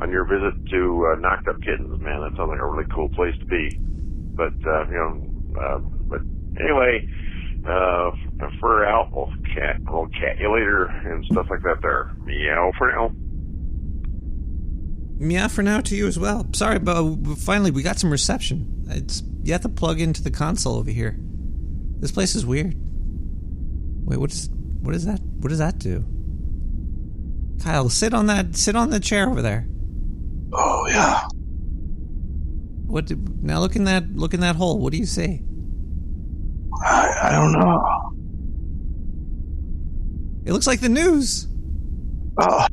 on your visit to uh, Knocked Up Kittens. Man, that sounds like a really cool place to be. But uh, you know, uh, but anyway, uh, fur out, we'll cat, we'll cat you later and stuff like that. There, meow for now. Yeah, for now to you as well. Sorry, but finally we got some reception. It's you have to plug into the console over here. This place is weird. Wait, what is what is that? What does that do? Kyle, sit on that sit on the chair over there. Oh yeah. What do, now look in that look in that hole. What do you see? I, I don't know. It looks like the news. Oh.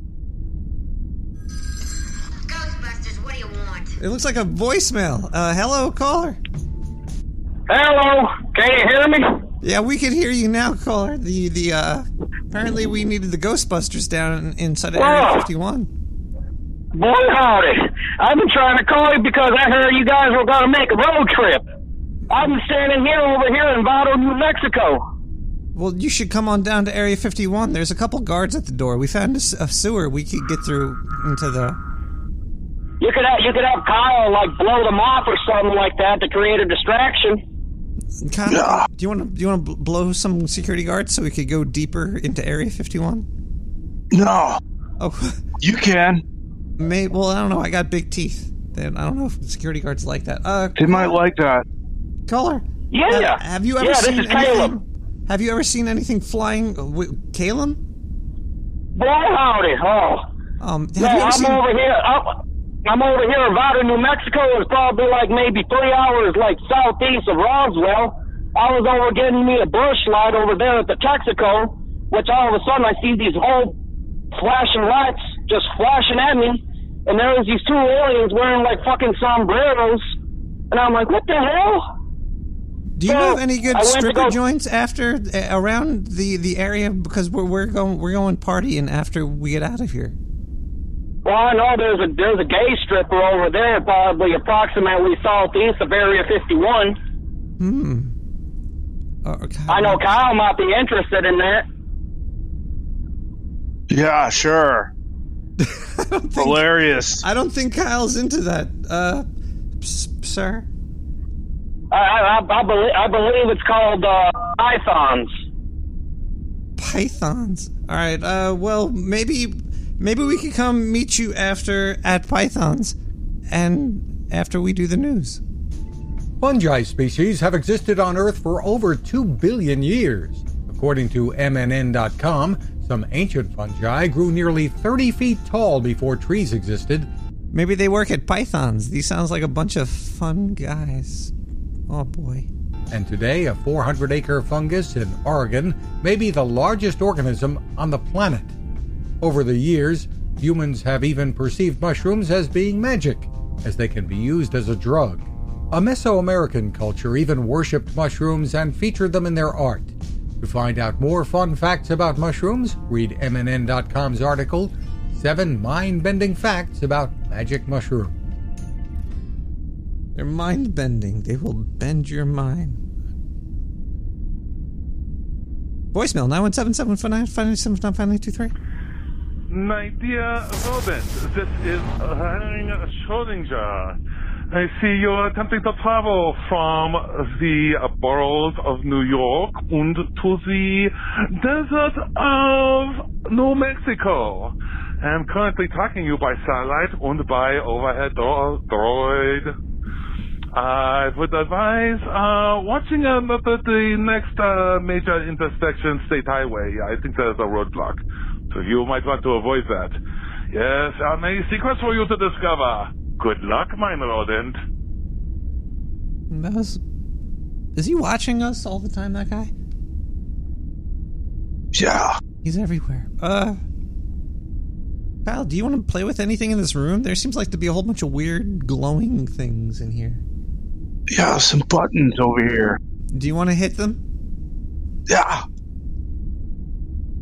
Ghostbusters, what do you want? It looks like a voicemail. Uh, hello, caller. Hello, can you hear me? Yeah, we can hear you now, caller. The the uh, apparently we needed the Ghostbusters down inside of Area 51. Boy, howdy. I've been trying to call you because I heard you guys were going to make a road trip. I'm standing here over here in Vado, New Mexico. Well, you should come on down to Area 51. There's a couple guards at the door. We found a, sewer we could get through into the. You could have, you could have Kyle like blow them off or something like that to create a distraction. Kyle, Do you want to do you want to blow some security guards so we could go deeper into Area 51? No. Oh, (laughs) you can. May well, I don't know. I got big teeth. Then I don't know if security guards like that. Uh, They might like that. caller. Yeah. uh, have you ever Yeah, this seen is anything? Caleb. Have you ever seen anything flying? Uh, with Caleb? Boy, howdy. Oh. Um, have no, you ever I'm seen- over here. I'm, I'm over here in Vado, New Mexico. It's probably like maybe three hours like southeast of Roswell. I was over getting me a Busch Light over there at the Texaco, which all of a sudden I see these whole flashing lights just flashing at me, and there was these two aliens wearing like fucking sombreros, and I'm like, what the hell? Do you So, know of any good stripper go- joints after uh, around the the area? Because we're we're going we're going partying after we get out of here. Well, I know there's a there's a gay stripper over there, probably approximately southeast of Area 51. Hmm. Okay. I know Kyle might be interested in that. Yeah, sure. (laughs) Hilarious. I don't think Kyle's into that, uh, s- sir. I I, I, believe I believe it's called uh, pythons. Pythons. All right. Uh, well, maybe maybe we could come meet you after at Pythons, and after we do the news. Fungi species have existed on Earth for over 2 billion years. According to MNN.com, some ancient fungi grew nearly 30 feet tall before trees existed. Maybe they work at Pythons. These sounds like a bunch of fun guys. Oh boy. And today, a 400 acre fungus in Oregon may be the largest organism on the planet. Over the years, humans have even perceived mushrooms as being magic, as they can be used as a drug. A Mesoamerican culture even worshipped mushrooms and featured them in their art. To find out more fun facts about mushrooms, read MNN.com's article, Seven Mind Bending Facts About Magic Mushroom. They're mind bending. They will bend your mind. Voicemail 917 My dear Robin, this is Henning Schrödinger. I see you're attempting to travel from the boroughs of New York and to the desert of New Mexico. I'm currently tracking you by satellite and by overhead dro- droid. I would advise uh, watching uh, the, the next uh, major intersection state highway. I think there's a roadblock. So you might want to avoid that. Yes, uh, many secrets for you to discover. Good luck, mine rodent. That was. Is he watching us all the time, that guy? Yeah. He's everywhere. Uh. Kyle, do you want to play with anything in this room? There seems like to be a whole bunch of weird glowing things in here. Yeah, some buttons over here. Do you want to hit them? Yeah.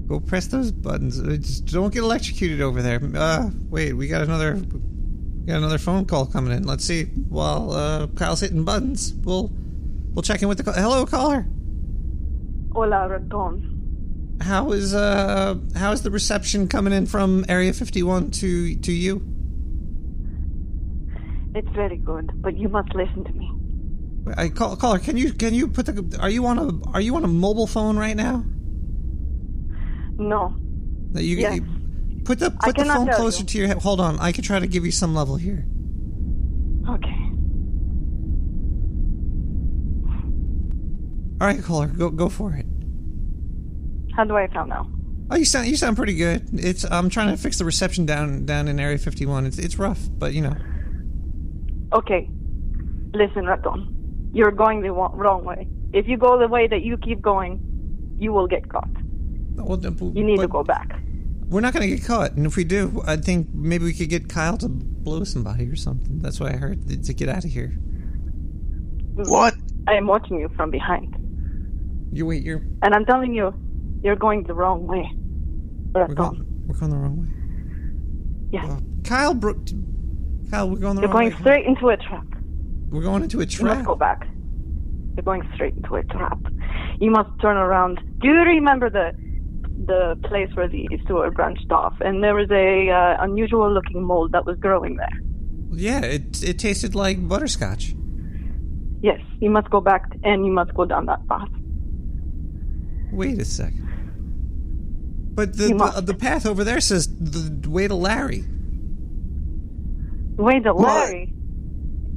Go press those buttons. Uh, Just don't get electrocuted over there. Uh, wait, we got another, we got another phone call coming in. Let's see. While uh, Kyle's hitting buttons, we'll we'll check in with the call. Hello, caller. Hola, Raton. How is uh how is the reception coming in from Area 51 to to you? It's very good, but you must listen to me. I call caller. Can you can you put the are you on a are you on a mobile phone right now? No. That you, Yes. you- Put the put the phone closer you. to your head. Hold on. I can try to give you some level here. Okay. All right, caller, go go for it. How do I sound now? Oh, you sound you sound pretty good. It's I'm trying to fix the reception down down in Area 51. It's it's rough, but you know. Okay. Listen, Raton. You're going the wrong way. If you go the way that you keep going, you will get caught. Well, You need to go back. We're not going to get caught, and if we do, I think maybe we could get Kyle to blow somebody or something. That's what I heard to get out of here. What? I am watching you from behind. You wait, you're And I'm telling you, you're going the wrong way. we're going, we're going the wrong way. Yes. Kyle, bro, Kyle, we're going the You're wrong going way. straight into a trap. We're going into a You must trap. go back. You're going straight into a trap. You must turn around. Do you remember the the place where the sewer branched off? And there was a uh, unusual looking mold that was growing there. Yeah, it it tasted like butterscotch. Yes, you must go back and you must go down that path. Wait a second. But the the, the path over there says the way to Larry. Wait, the Larry.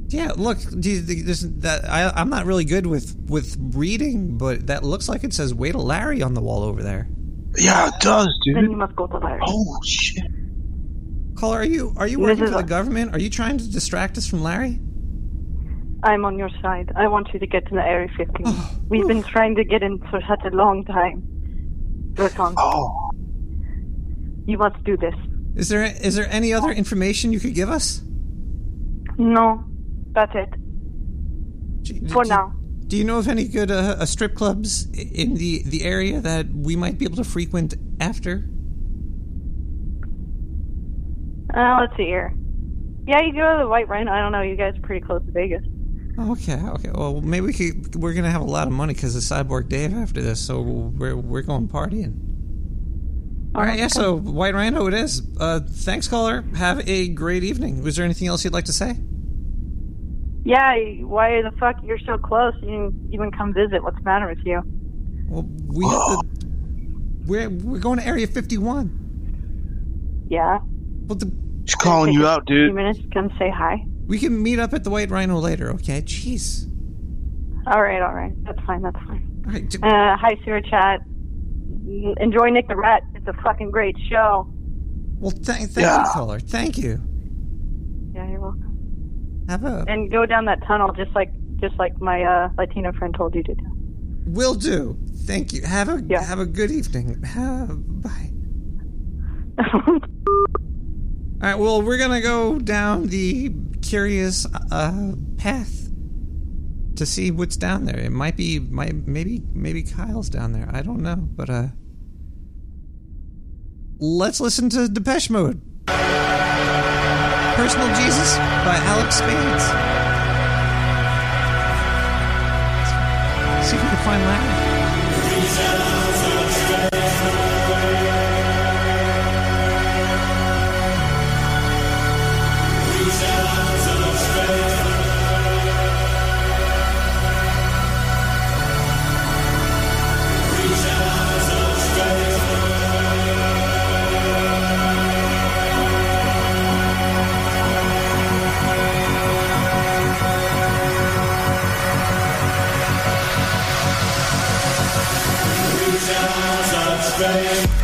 Yeah, look, do you think this, that I, I'm not really good with with reading, but that looks like it says "Way to Larry" on the wall over there. Yeah, it does, dude. Then you must go to Larry. Oh shit. Caller, are you are you working is for the a- government? Are you trying to distract us from Larry? I'm on your side. I want you to get to the Area 15. Oh, We've been trying to get in for such a long time. Raton. Oh. You must do this. Is there is there any other information you could give us? No, that's it. For now. Do you know of any good uh, uh, strip clubs in the the area that we might be able to frequent after? Uh, let's see here. Yeah, you go to the White Rhino. I don't know. You guys are pretty close to Vegas. Okay, okay. Well, maybe we could. We're gonna have a lot of money because of Cyborg Dave after this, so we're we're going partying. All right, yeah. So White Rhino, it is. Uh, thanks, caller. Have a great evening. Was there anything else you'd like to say? Yeah, why the fuck you're so close? You didn't even come visit. What's the matter with you? Well, we have to. We're we're going to Area 51. Yeah. Well, the, She's calling you out, A few dude. minutes, come say hi. we can meet up at the White Rhino later. Okay? Jeez. All right, all right. That's fine. That's fine. All right. Uh, hi, Sewer Chat. Enjoy Nick the Rat. It's a fucking great show. Well, thank thank Yeah. you, caller. Thank you. Yeah, you're welcome. Have a. And go down that tunnel just like just like my uh, Latino friend told you to do. Will do. Thank you. Have a yeah. have a good evening. Uh, bye. (laughs) All right. Well, we're gonna go down the curious uh, path to see what's down there. It might be, might maybe, maybe Kyle's down there. I don't know, but uh, let's listen to Depeche Mode. Personal Jesus by Alex Spades. See if we can find Larry. Bang.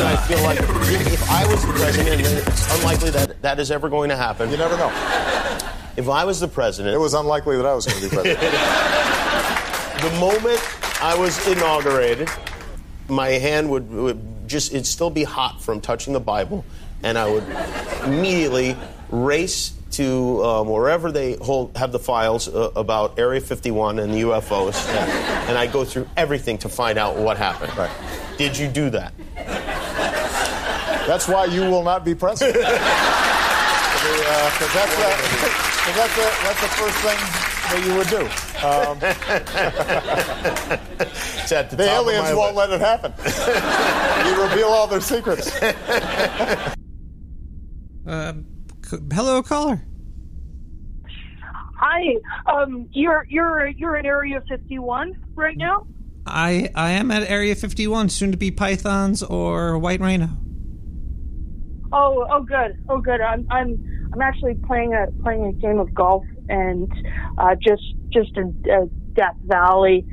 Ibiza. I feel like if I was the president, and it's unlikely that that is ever going to happen. You never know. If I was the president, It was unlikely that I was going to be president. (laughs) the moment I was inaugurated, my hand would, would just it'd still be hot from touching the Bible, and I would immediately race to um, wherever they hold have the files uh, about Area 51 and the UFOs, and I go through everything to find out what happened. Did you do that? That's why you will not be president. Because (laughs) that's, uh, 'cause that's, the- that's the first thing that you would do. Um, the the aliens won't list. let it happen. (laughs) you reveal all their secrets. Uh, (laughs) c- hello, caller. Hi, um, you're you're you're in Area 51 right now. I I am at Area 51, soon to be Pythons or White Rhino. Oh, oh, good, oh, good. I'm I'm I'm actually playing a playing a game of golf and uh, just just in uh, Death Valley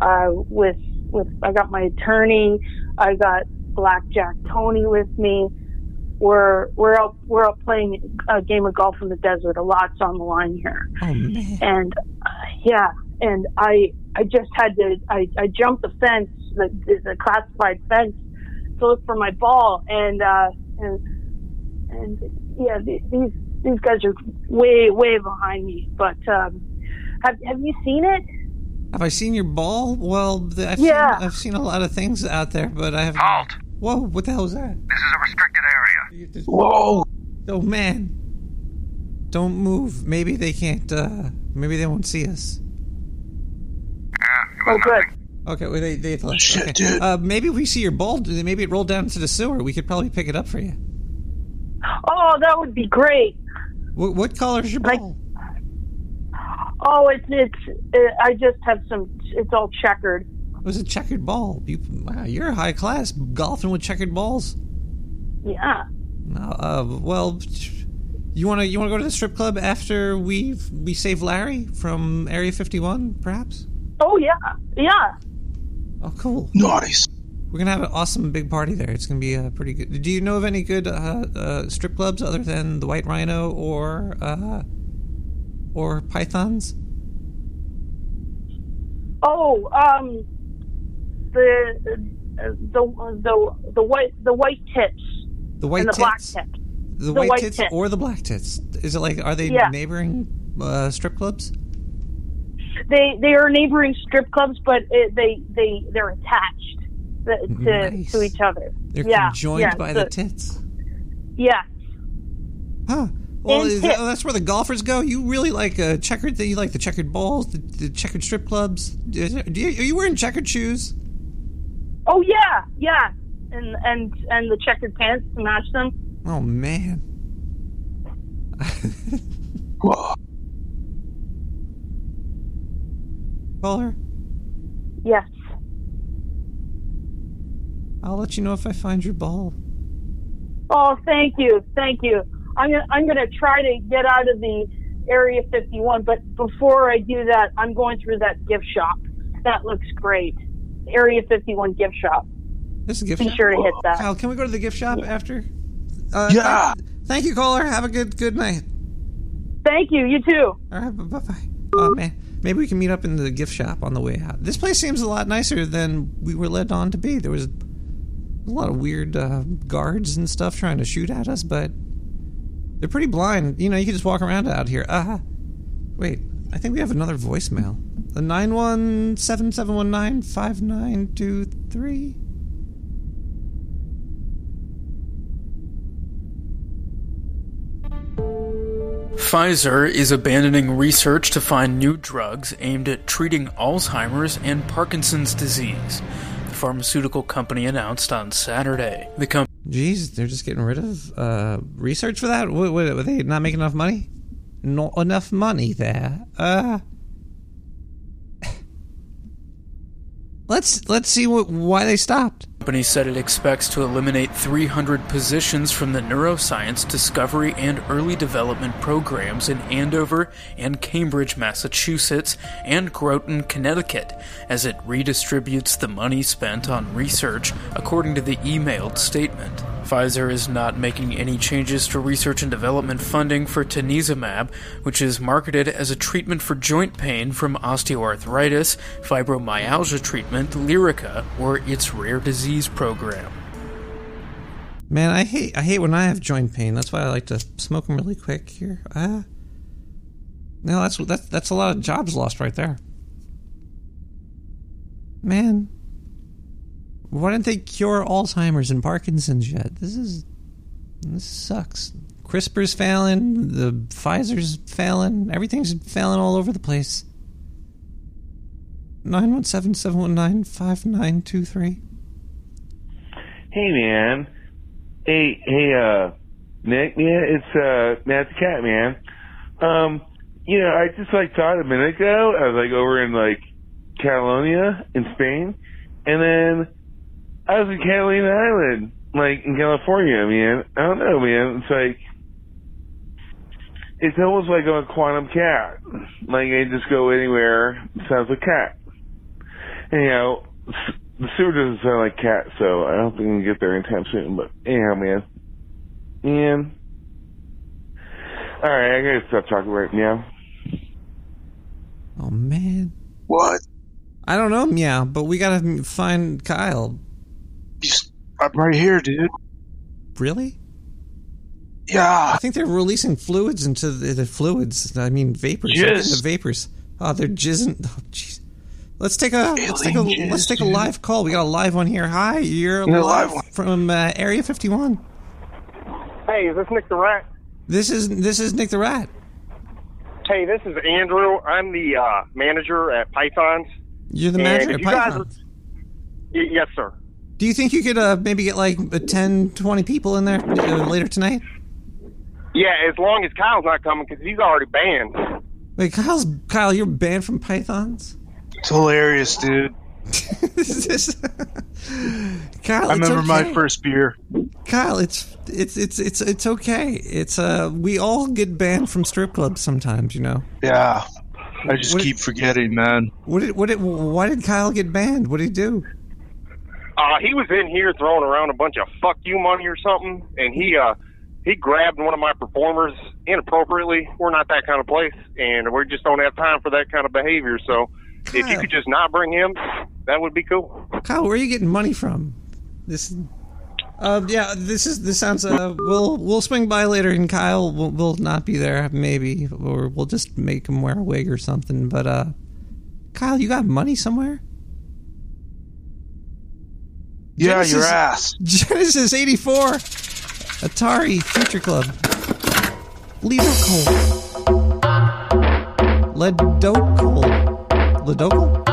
uh, with with I got my attorney, I got Blackjack Tony with me. We're we're out we're out playing a game of golf in the desert. A lot's on the line here. Oh man. and uh, yeah, and I I just had to I, I jumped the fence, the, the classified fence, to look for my ball, and uh, and and yeah, the- these these guys are way way behind me. But um, have have you seen it? Have I seen your ball? Well, the, I've, Yeah. seen, I've seen a lot of things out there, but I have. Halt! Whoa! What the hell was that? This is a restricted area. Whoa! Oh man! don't move. Maybe they can't. uh Maybe they won't see us. Oh, good. Okay, well, they they left. Shit, okay. dude. Uh, maybe we see your ball. Maybe it rolled down into the sewer. We could probably pick it up for you. Oh, that would be great. What, what color is your ball? Oh, it's it's. Uh, I just have some. It's all checkered. It was a checkered ball. You, wow, you're high class golfing with checkered balls. Yeah. No, uh, well, you want to you want to go to the strip club after we we save Larry from Area 51, perhaps? Oh yeah, yeah. Oh, cool. Nice. We're gonna have an awesome big party there. It's gonna be uh, pretty good. Do you know of any good uh, uh, strip clubs other than the White Rhino or uh, or Pythons? Oh, um, the the the the white the white tips The white and the tits, black tips. the, the white, white tits, tits. or the black tits. Is it like are they Yeah. neighboring uh, strip clubs? They they are neighboring strip clubs, but it, they they they're attached to to, to each other. They're yeah, conjoined yeah, by so- the tits. Yeah. Huh. Well, is tits. that, that's where the golfers go. You really like uh, checkered? You like the checkered balls, the, the checkered strip clubs? Do you, are you wearing checkered shoes? Oh yeah, yeah, and and and the checkered pants to match them. Oh man. (laughs) Caller, Yes. I'll let you know if I find your ball. Oh, thank you, thank you. I'm gonna I'm gonna try to get out of the Area 51, but before I do that, I'm going through that gift shop. That looks great. Area 51 gift shop. This is a gift Be shop. sure to hit that. Kyle, can we go to the gift shop after? Uh, Yeah. Thank, thank you, caller. Have a good good night. Thank you. You too. All right. Bye bye. Oh man, maybe we can meet up in the gift shop on the way out. This place seems a lot nicer than we were led on to be. There was a lot of weird uh, guards and stuff trying to shoot at us, but they're pretty blind. You know, you can just walk around out here. Uh Wait, I think we have another voicemail. The nine one seven seven one nine five nine two three. Pfizer is abandoning research to find new drugs aimed at treating Alzheimer's and Parkinson's disease. Pharmaceutical company announced on Saturday. The company Jeez, they're just getting rid of uh, research for that. What, what, were they not making enough money? Not enough money there. Uh, (laughs) let's let's see what, why they stopped. Company said it expects to eliminate 300 positions from the neuroscience discovery and early development programs in Andover and Cambridge, Massachusetts, and Groton, Connecticut, as it redistributes the money spent on research, according to the emailed statement. Pfizer is not making any changes to research and development funding for tanezumab, which is marketed as a treatment for joint pain from osteoarthritis, fibromyalgia treatment, Lyrica, or its rare disease program. Man, I hate I hate when I have joint pain. That's why I like to smoke them really quick here. Uh, no, that's that's that's a lot of jobs lost right there. Man, why didn't they cure Alzheimer's and Parkinson's yet? This is this sucks. CRISPR's failing, the Pfizer's failing, everything's failing all over the place. 917-719-5923. Hey man. Hey hey uh Nick, yeah, it's uh Matt the Cat man. Um you know, I just like thought a minute ago, I was like over in like Catalonia in Spain and then I was in Catalina Island, like in California, man. I don't know, man. It's like it's almost like I'm a quantum cat. Like I just go anywhere, sounds like cat. You s- the sewer doesn't sound like cat, so I don't think we can get there anytime soon. But anyhow, man, man. All right, I gotta stop talking right now. Oh man. What? I don't know, meow, but we gotta find Kyle. I'm right here, dude. Really? Yeah. I think they're releasing fluids into the, the fluids. I mean vapors. Jizz. The vapors. Oh, they're jizzing. Oh, jeez. Let's take a let's take a Alien let's take a dude. live call. We got a live one here. Hi, you're Yeah, live, live one. from uh, Area 51. Hey, is this Nick the Rat? This is this is Nick the Rat. Hey, this is Andrew. I'm the uh, manager at Pythons. You're the manager at you guys- Pythons. Yes, sir. Do you think you could uh, maybe get like uh, 10, 20 people in there uh, later tonight? Yeah, as long as Kyle's not coming because he's already banned. Wait, Kyle's Kyle, you're banned from Pythons. It's hilarious, dude. (laughs) Kyle, I it's remember my first beer. Kyle, it's it's it's it's it's okay. It's uh, we all get banned from strip clubs sometimes, you know. Yeah. I just What- keep forgetting, man. What did what did why did Kyle get banned? What did he do? Uh, he was in here throwing around a bunch of fuck you money or something, and he uh he grabbed one of my performers inappropriately. We're not that kind of place, and we just don't have time for that kind of behavior. So, if you could just not bring him, that would be cool. Kyle, where are you getting money from? This uh yeah, this is this sounds uh we'll we'll swing by later and Kyle will will not be there maybe or we'll just make him wear a wig or something, but uh Kyle, you got money somewhere? Yeah, your ass. Genesis 84. Atari Future Club. Leader Coal. Ledocoal. Pablo Doble?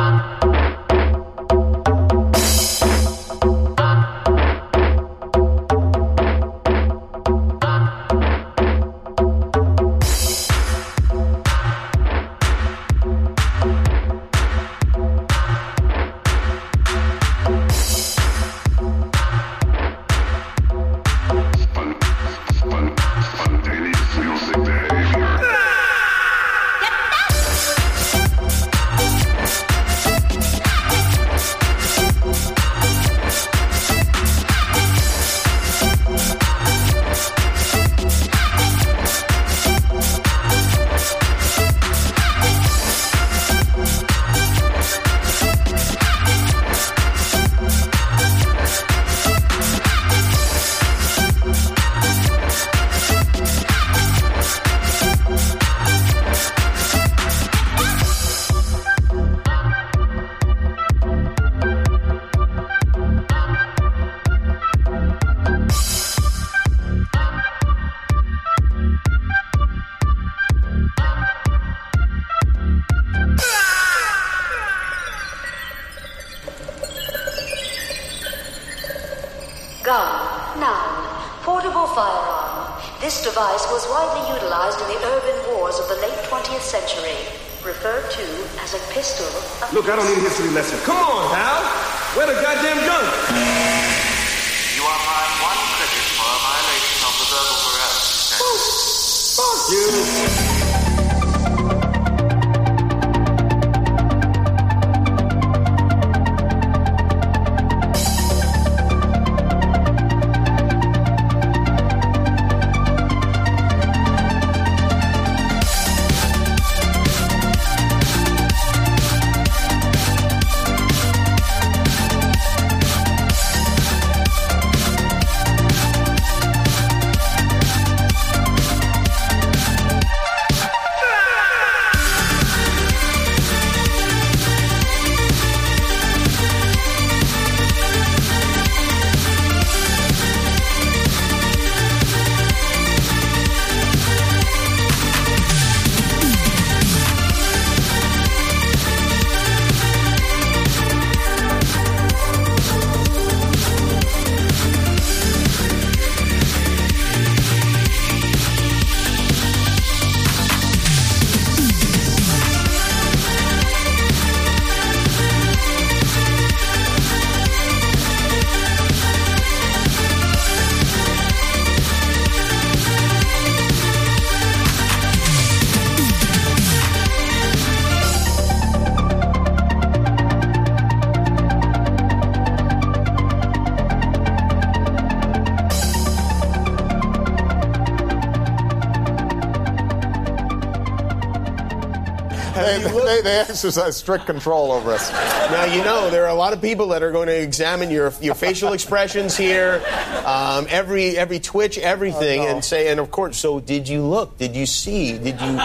Exercise strict control over us. Now you know there are a lot of people that are going to examine your your facial expressions here, um, every every twitch, everything, and say, and of course. So, did you look? Did you see? Did you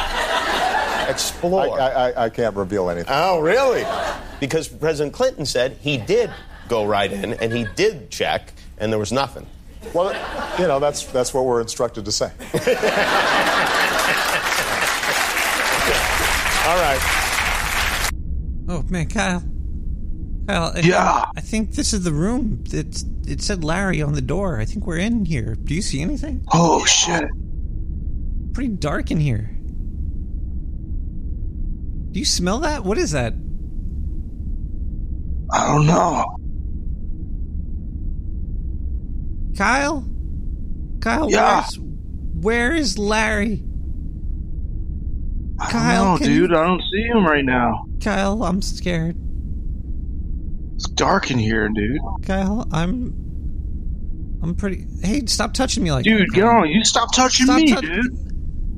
explore? I, I, I can't reveal anything. Oh, really? Because President Clinton said he did go right in and he did check, and there was nothing. Well, you know, that's, that's what we're instructed to say. (laughs) All right. Man, Kyle. Kyle. I Yeah. Think, I think this is the room. It's it said Larry on the door. I think we're in here. Do you see anything? Oh shit. Pretty dark in here. Do you smell that? What is that? I don't know. Kyle? Kyle, Yeah. where's, where is Larry? Kyle, know, dude. you- I don't see him right now. Kyle, I'm scared. It's dark in here, dude. Kyle, I'm I'm pretty Hey, stop touching me like that. Dude, get on. You stop touching Stop me, tou- dude.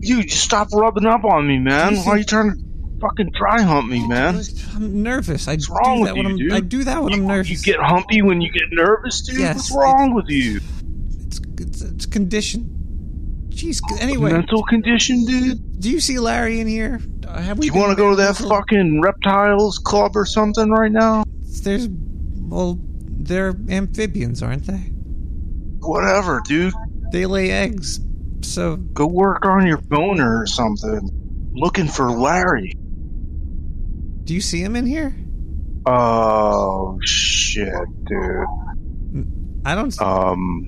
You just stop rubbing up on me, man. Why are you trying to fucking dry hump me, man? I'm nervous. I What's do wrong that with when you, I'm dude? I do that when I'm nervous. You get humpy when you get nervous, dude? Yes, What's wrong with you? it's, it's a condition. Jeez, anyway. Mental condition, dude? Do you see Larry in here? Have we You want to go to that mental- fucking reptiles club or something right now? There's well, they're amphibians, aren't they? Whatever, dude. They lay eggs. So Go work on your boner or something. Looking for Larry. do you see him in here? Oh shit, dude. I don't Um,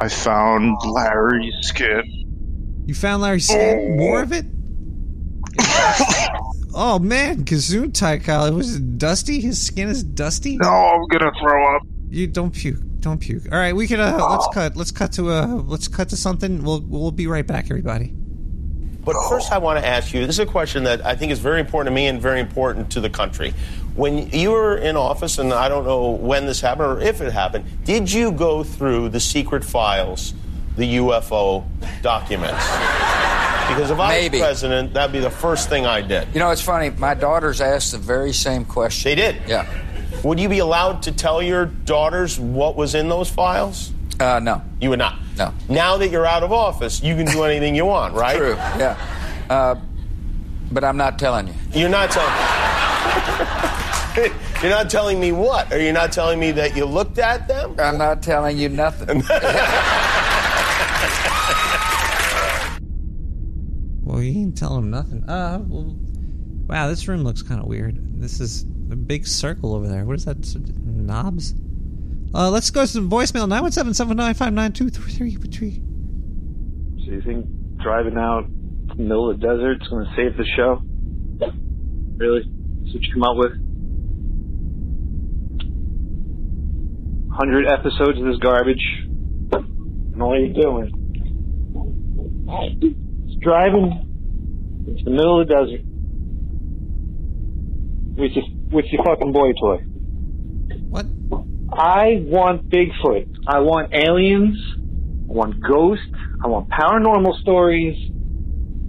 I found Larry's skin. You found Larry's skin? More of it? oh man, Kazoon tie Kyle. Was it dusty? His skin is dusty? No, I'm gonna throw up. You don't puke. Don't puke. All right, we can. uh let's cut. Let's cut to uh let's cut to something. We'll we'll be right back, everybody. But first, I want to ask you this is a question that I think is very important to me and very important to the country. When you were in office, and I don't know when this happened or if it happened, did you go through the secret files, the UFO documents? Because if I Maybe. was president, that'd be the first thing I did. You know, it's funny. My daughters asked the very same question. They did? Yeah. Would you be allowed to tell your daughters what was in those files? Uh, no. You would not? No. Now that you're out of office, you can do (laughs) anything you want, right? True. Yeah. Uh, but I'm not telling you. You're not telling. (laughs) (laughs) you're not telling me what? Are you not telling me that you looked at them? I'm not telling you nothing. (laughs) Well, you can tell him nothing. Uh, well, wow, this room looks kind of weird. This is a big circle over there. What is that? Knobs? Uh, let's go to some voicemail. 917-795-9233. So you think driving out in the middle of the desert is going to save the show? Really? That's what you come up with? Hundred episodes of this garbage. And all you're doing is driving into the middle of the desert with your, with your fucking boy toy. What? I want Bigfoot. I want aliens. I want ghosts. I want paranormal stories.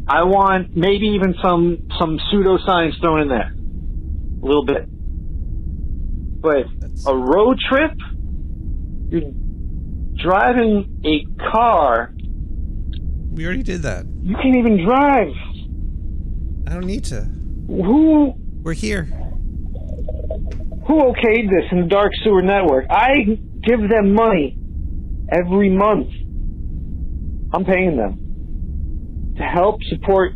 I want maybe even some some pseudoscience thrown in there, a little bit. But a road trip, you're driving a car. We already did that. You can't even drive. I don't need to. Who? We're here. Who okayed this in the Dark Sewer Network? I give them money every month. I'm paying them to help support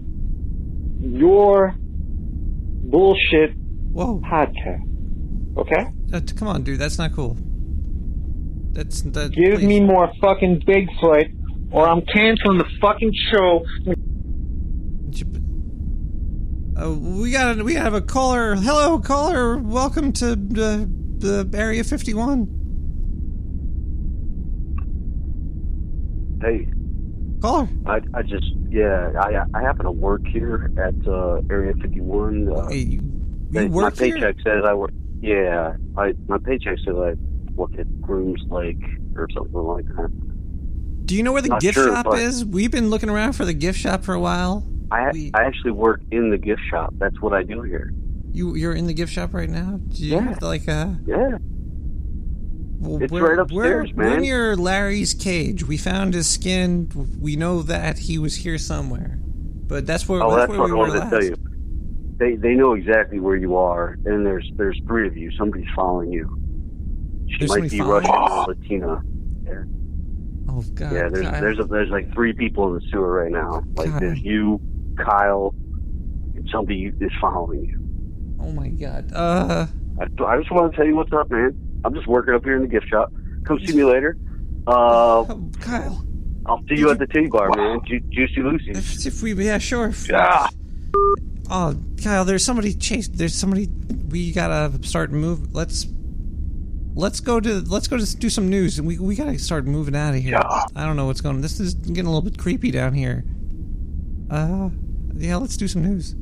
your bullshit Whoa. podcast. Okay? Uh, come on, dude. That's not cool. That's that. Give please. me more fucking Bigfoot, or I'm canceling the fucking show. Uh, we got we have a caller. Hello, caller. Welcome to the the Area 51. Hey, Caller. I, I just yeah I I happen to work here at uh, Area 51. Uh, you my- work my here? paycheck says I work. Yeah, I my paycheck says I work at Grooms Lake or something like that. Do you know where the Not gift sure, shop is? We've been looking around for the gift shop for a while. I I actually work in the gift shop. That's what I do here. You you're in the gift shop right now? Do you Yeah. have to, like uh Yeah. well, It's right upstairs, we're, We're near Larry's cage. We found his skin. We know that he was here somewhere. But that's where oh, that's, that's where what we I were wanted last. to tell you. They they know exactly where you are, and there's there's three of you. Somebody's following you. She There's might be Russian or Latina. Yeah. Oh god. Yeah, there's Kyle. there's a, there's like three people in the sewer right now. Like God. there's you, Kyle, and somebody is following you. Oh my god. Uh, I, I just want to tell you what's up, man. I'm just working up here in the gift shop. Come see me later. Uh, Kyle. I'll see you at the titty bar, man. Ju- Juicy Lucy. if, if we, yeah, sure. Yeah. Oh, Kyle, there's somebody chase. There's somebody. We gotta start move. Let's let's go to let's go to do some news, and we we gotta start moving out of here. I don't know what's going. on. This is getting a little bit creepy down here. Uh, yeah, let's do some news.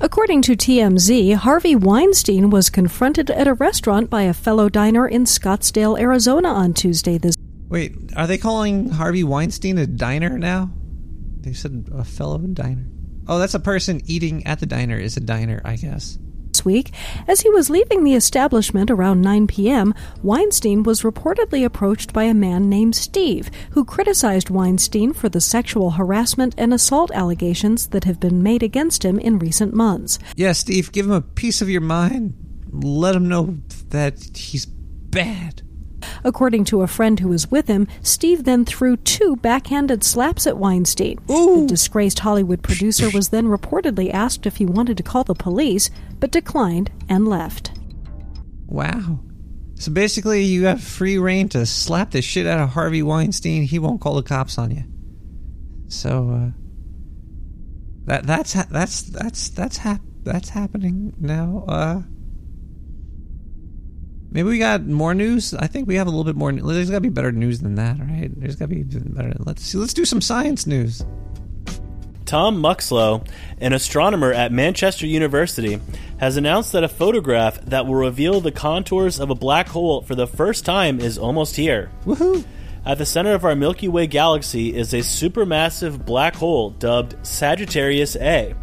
According to TMZ, Harvey Weinstein was confronted at a restaurant by a fellow diner in Scottsdale, Arizona on Tuesday this Wait, are they calling Harvey Weinstein a diner now? They said a fellow diner. Oh, that's a person eating at the diner is a diner, I guess. Week. As he was leaving the establishment around 9 p.m., Weinstein was reportedly approached by a man named Steve, who criticized Weinstein for the sexual harassment and assault allegations that have been made against him in recent months. Yeah, Steve, give him a piece of your mind. Let him know that he's bad. According to a friend who was with him, Steve then threw two backhanded slaps at Weinstein. The disgraced Hollywood producer was then reportedly asked if he wanted to call the police, but declined and left. Wow. So basically, you have free reign to slap the shit out of Harvey Weinstein. He won't call the cops on you. So uh, that that's ha- that's that's that's hap- that's happening now. Uh, maybe we got more news. I think we have a little bit more. There's got to be better news than that, right? There's got to be better. Let's see. Let's do some science news. Tom Muxlow, an astronomer at Manchester University, has announced that a photograph that will reveal the contours of a black hole for the first time is almost here. Woohoo! At the center of our Milky Way galaxy is a supermassive black hole dubbed Sagittarius A.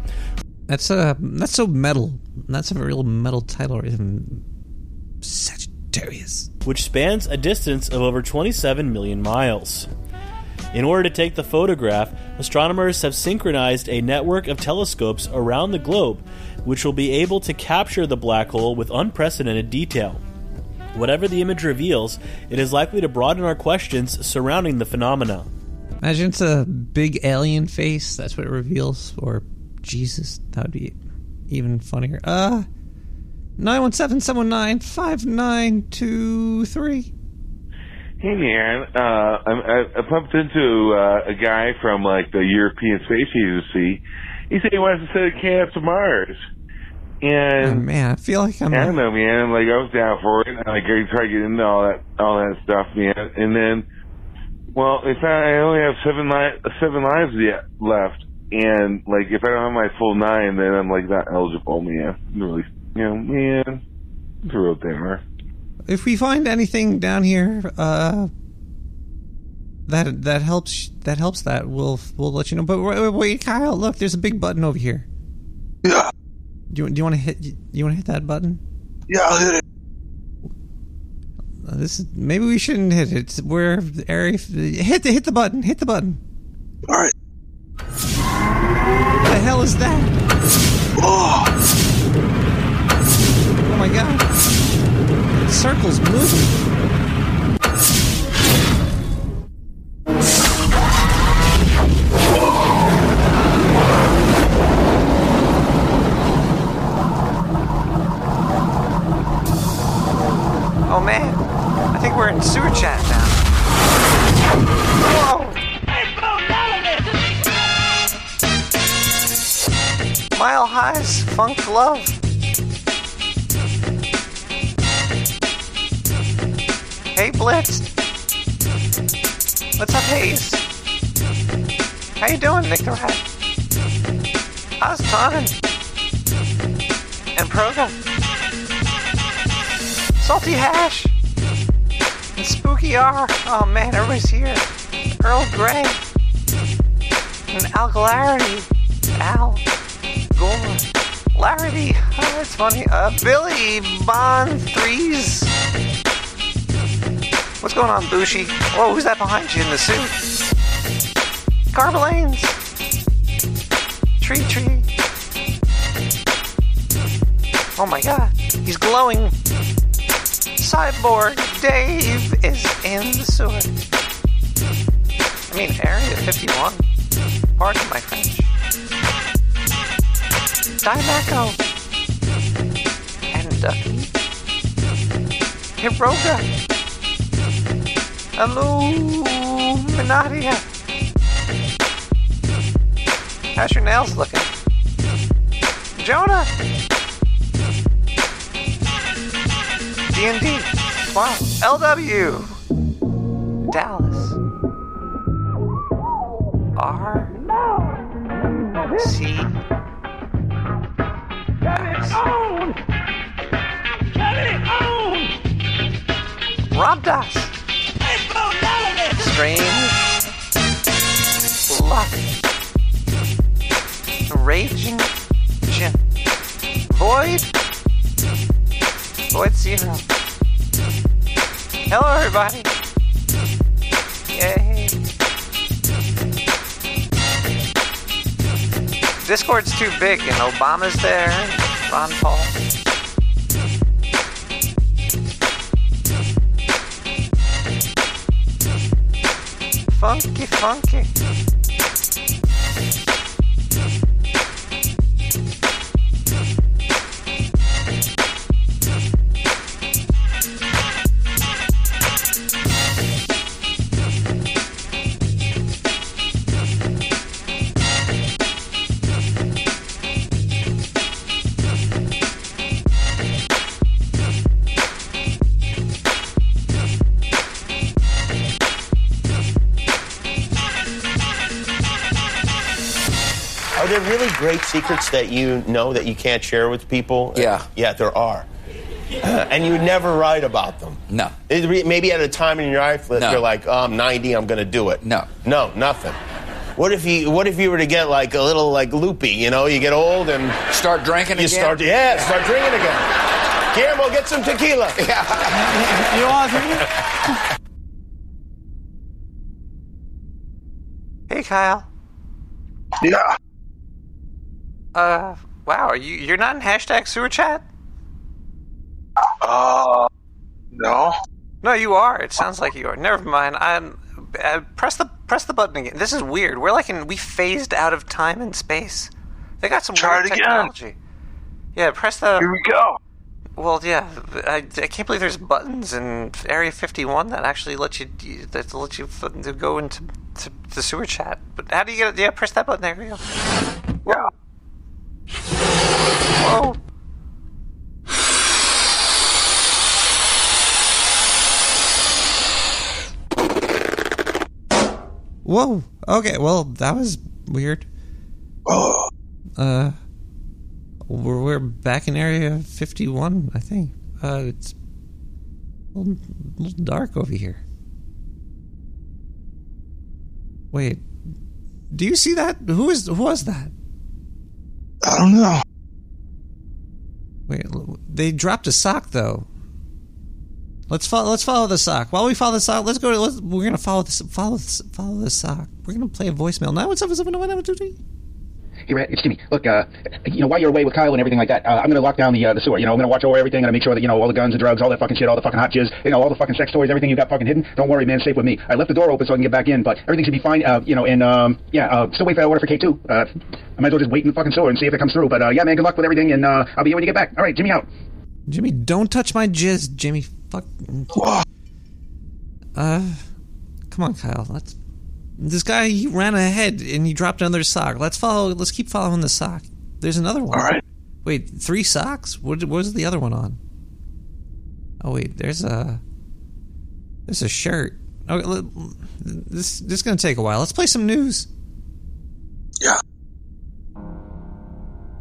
That's uh that's so metal. That's a real metal title. Isn't Sagittarius. which spans a distance of over 27 million miles. In order to take the photograph, astronomers have synchronized a network of telescopes around the globe, which will be able to capture the black hole with unprecedented detail. Whatever the image reveals, it is likely to broaden our questions surrounding the phenomena. Imagine it's a big alien face. That's what it reveals. Or Jesus, that would be even funnier. Uh, nine one seven seven nine five nine two three. Hey man, uh, I'm, I, I bumped into uh, a guy from like the European Space Agency. He said he wants to send a camp to Mars. And Oh, man, I feel like I'm. I don't know, man. Like I was down for it. Like I tried to get into all that, all that stuff, man. And then, well, in fact, I only have seven li- seven lives yet left. And like, if I don't have my full nine, then I'm like not eligible, man. Really, you know, man. It's a real bummer. If we find anything down here, uh, that that helps that helps that we'll we'll let you know. But wait, wait, wait, Kyle, look, there's a big button over here. Yeah. Do you do you want to hit you want to hit that button? Yeah, I'll hit it. Uh, this is maybe we shouldn't hit it. We're area hit the hit the button. Hit the button. All right. What the hell is that? Oh my god! The circle's moving. Oh man, I think we're in sewer chat now. Mile High's Funk Love. Blitzed. What's up, Hayes? How you doing, Nick the Rat? How's Tannen? And Program? Salty Hash? And Spooky R? Oh man, everybody's here. Earl Grey. And Algalarity. Al. Gore. Larry. Oh, that's funny. Uh, Billy Bond Threes. What's going on, Bushi? Whoa, who's that behind you in the suit? Carbalanes. Tree Tree. Oh my god, he's glowing. Cyborg Dave is in the sewer. I mean, Area 51. Pardon my French. Dimako, and Ducky, Hiroga, Illuminatia. How's your nails looking? Jonah! D&D. Wow. LW. Dallas. Everybody. Yay. Discord's too big, and Obama's there, Ron Paul. Secrets that you know that you can't share with people? Yeah. Yeah, there are. Uh, and you would never write about them. No. It re- Maybe at a time in your life that No. you're like, oh, I'm 90, I'm going to do it. No. No, nothing. What if you What if you were to get like a little like loopy? You know, you get old and start drinking You again? start, yeah, start drinking again. Guillermo, get some tequila. (laughs) Yeah. you want? Hey, Kyle. Yeah. Uh, wow, are you you're not in hashtag sewer chat? Uh, no. No, you are. It sounds like you are. Never mind. I'm. Uh, press the press the button again. This is weird. We're like in we phased out of time and space. They got some Try weird it again. technology. Yeah, press the. Here we go. Well, yeah, I, I can't believe there's buttons in Area 51 that actually let you that let you go into to, the sewer chat. But how do you get it? Yeah, press that button. There we go. Yeah. Whoa. Whoa. Okay. Well, that was weird. Oh. (gasps) Uh, we're, we're back in area 51, I think. Uh, it's a little, little dark over here. Wait. Do you see that? Who is who was that? I don't know. Wait, they dropped a sock though. Let's follow. Let's follow the sock. While we follow the sock, let's go. To, let's, we're gonna follow this. Follow this. Follow the sock. We're gonna play a voicemail now. What's up? What's up? What's up? What's up? What's up? Hey, Rat, it's Jimmy. Look, uh, you know, while you're away with Kyle and everything like that, uh, I'm gonna lock down the uh, the sewer. You know, I'm gonna watch over everything. I'm gonna make sure that you know all the guns and drugs, all that fucking shit, all the fucking hot jizz, you know, all the fucking sex toys, everything you got fucking hidden. Don't worry, man. Safe with me. I left the door open so I can get back in, but everything should be fine. Uh, you know, and um, yeah, uh, still wait for that order for K two. Uh, I might as well just wait in the fucking sewer and see if it comes through. But uh, yeah, man, good luck with everything, and uh, I'll be here when you get back. All right, Jimmy out. Jimmy, don't touch my jizz, Jimmy. Fuck. Uh, come on, Kyle. Let's. This guy he ran ahead and he dropped another sock. Let's follow. Let's keep following the sock. There's another one. All right. Wait, three socks? What, what was the other one on? Oh wait, there's a. There's a shirt. Okay, let- this this is gonna take a while. Let's play some news. Yeah.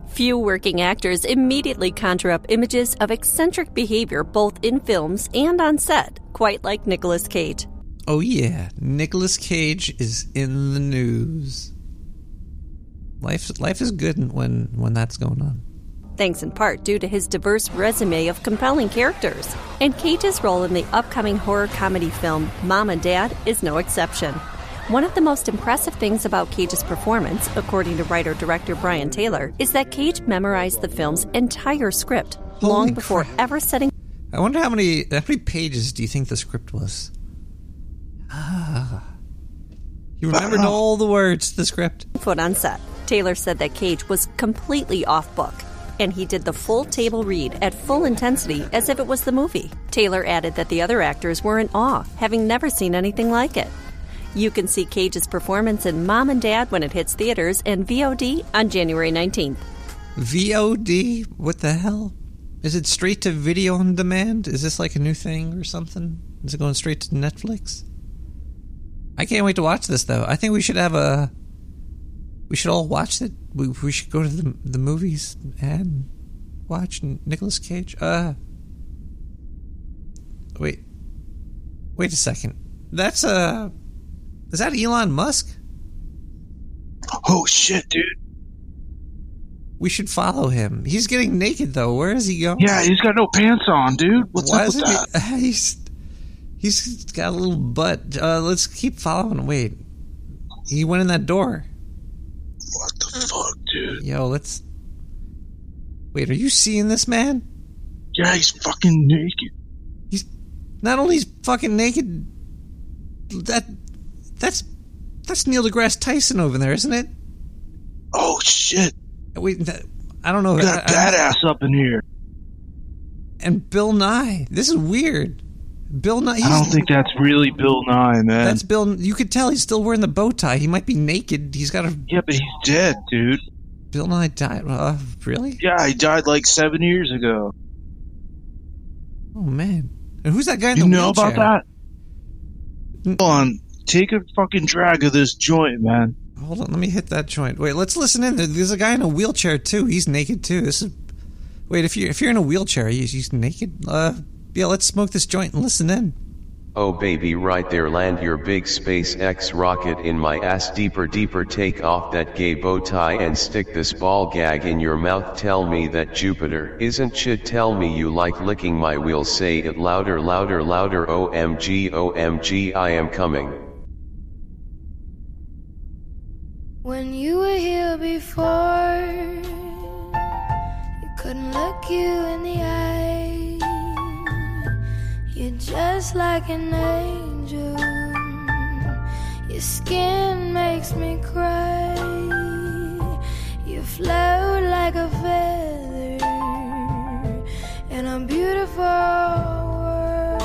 Few working actors immediately conjure up images of eccentric behavior both in films and on set, quite like Nicolas Cage. Oh yeah, Nicolas Cage is in the news. Life life is good when when that's going on. Thanks in part due to his diverse resume of compelling characters. And Cage's role in the upcoming horror comedy film Mom and Dad is no exception. One of the most impressive things about Cage's performance, according to writer director Brian Taylor, is that Cage memorized the film's entire script long before ever setting I wonder how many how many pages do you think the script was? Ah. You remembered all the words to the script. foot on set. Taylor said that Cage was completely off book, and he did the full table read at full intensity as if it was the movie. Taylor added that the other actors were in awe, having never seen anything like it. You can see Cage's performance in Mom and Dad when it hits theaters and VOD on January 19th. VOD? What the hell? Is it straight to video on demand? Is this like a new thing or something? Is it going straight to Netflix? I can't wait to watch this though. I think we should have a. We should all watch it. We, we should go to the the movies and watch Nicolas Cage. Uh. Wait. Wait a second. That's uh. Is that Elon Musk? Oh shit, dude. We should follow him. He's getting naked though. Where is he going? Yeah, he's got no pants on, dude. What's Why up with that? he? (laughs) He's he's got a little butt. Uh, let's keep following. Wait, he went in that door. What the fuck, dude? Yo, let's. Wait, are you seeing this man? Yeah, he's fucking naked. He's not only he's fucking naked. That that's that's Neil deGrasse Tyson over there, isn't it? Oh shit! Wait, that, I don't know. We got I- I- that ass up in here. and Bill Nye. This is weird. Bill Nye. I don't think that's really Bill Nye, man. That's Bill. You could tell he's still wearing the bow tie. He might be naked. He's got a. Yeah, but he's dead, dude. Bill Nye died. Uh, really? Yeah, he died like seven years ago. Oh man. And who's that guy in the wheelchair? You the know wheelchair? about that? Hold on. Take a fucking drag of this joint, man. Hold on, let me hit that joint. Wait, let's listen in. There- There's a guy in a wheelchair too. He's naked too. This is. Wait, if you if you're in a wheelchair, he's, he's naked. Uh, yeah, let's smoke this joint and listen in. Oh baby right there land your big SpaceX rocket in my ass. Deeper deeper take off that gay bow tie and stick this ball gag in your mouth. Tell me that Jupiter isn't shit. Tell me you like licking my wheels say it louder louder louder. OMG OMG I am coming. When you were here before, you couldn't look you in the eye. You're just like an angel. Your skin makes me cry. You float like a feather in a beautiful world.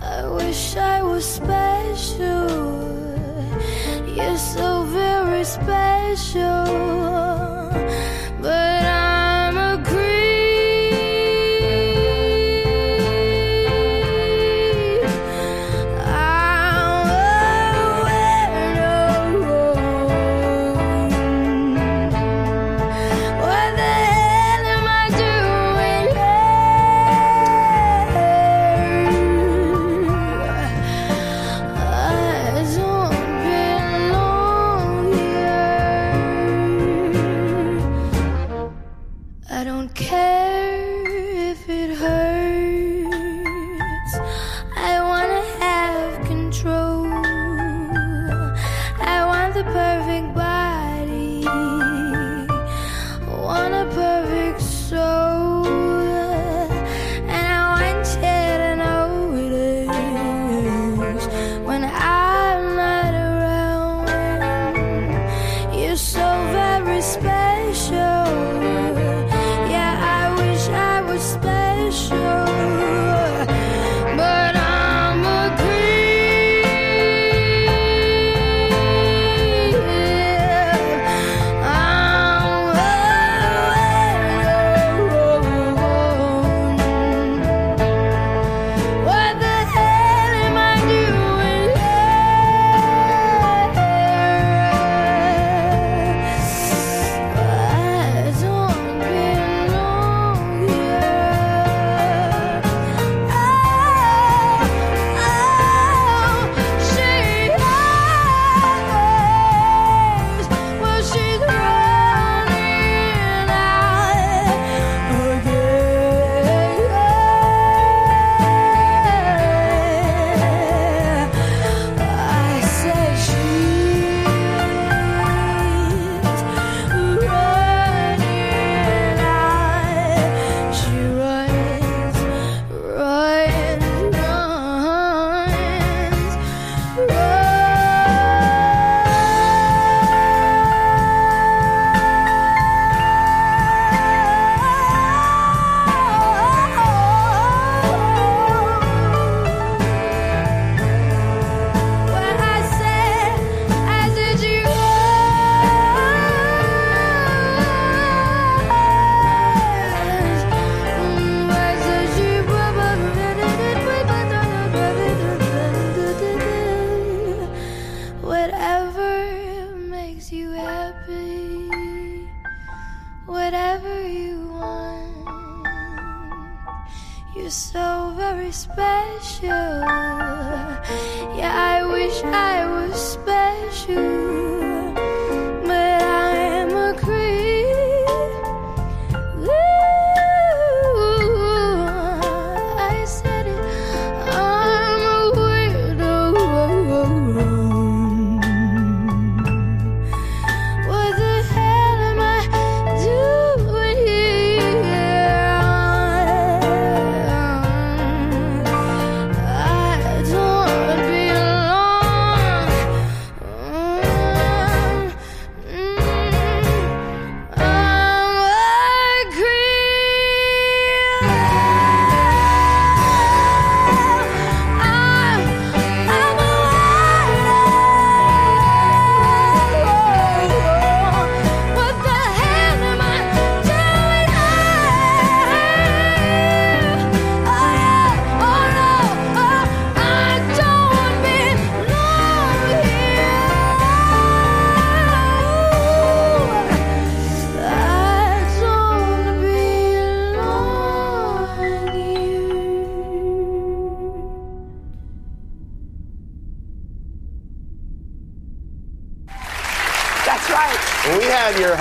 I wish I was special. You're so very special, but I'm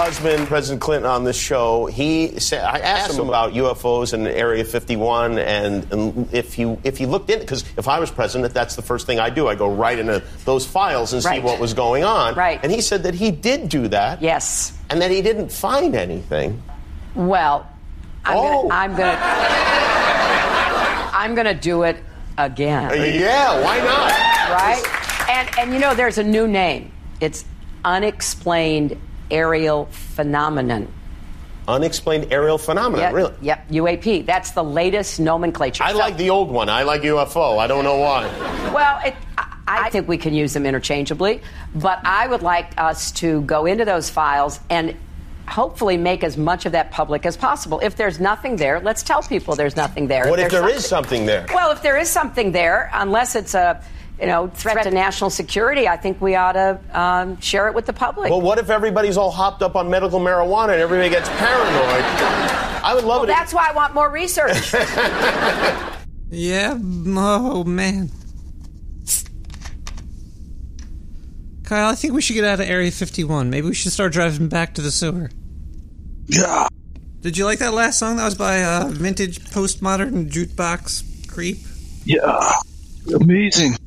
husband, President Clinton, on this show, he said I asked him about UFOs and Area 51, and, and if he if he looked in, because if I was president, that's the first thing I do. I go right into those files and see what was going on. Right. And he said that he did do that. Yes. And that he didn't find anything. Well, I'm Oh. gonna I'm gonna I'm gonna do it again. Uh, yeah, why not? Right? And and you know there's a new name. It's unexplained aerial phenomenon. Unexplained aerial phenomenon. Yep, Really? Yep, UAP. That's the latest nomenclature. I like the old one. I like UFO. I don't know why. Well, it, I, I think we can use them interchangeably, but I would like us to go into those files and hopefully make as much of that public as possible. If there's nothing there, let's tell people there's nothing there. What if there's there is something there? Well, if there is something there, unless it's a you know threat to national security, I think we ought to um, share it with the public. Well, what if everybody's all hopped up on medical marijuana and everybody gets paranoid? I would love Well, it. if- that's why I want more research. (laughs) Yeah, oh man. Kyle, I think we should get out of Area 51. Maybe we should start driving back to the sewer. Yeah. Did you like that last song? That was by uh, Vintage Postmodern Jukebox Creep. Yeah. Amazing.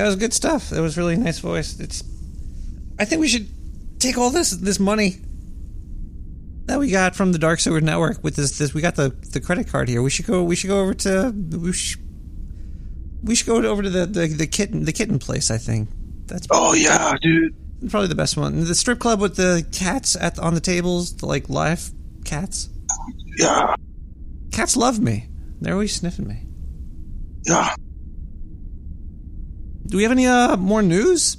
Yeah, it was good stuff. It was really nice voice. It's. I think we should take all this this money that we got from the Dark Sewer Network with this. This we got the the credit card here. We should go. We should go over to. We should, we should go over to the, the the kitten the kitten place. I think that's. Oh, yeah, dude. Probably the best one. The strip club with the cats at on the tables, the like live cats. Yeah. Cats love me. They're always sniffing me. Yeah. Do we have any uh more news?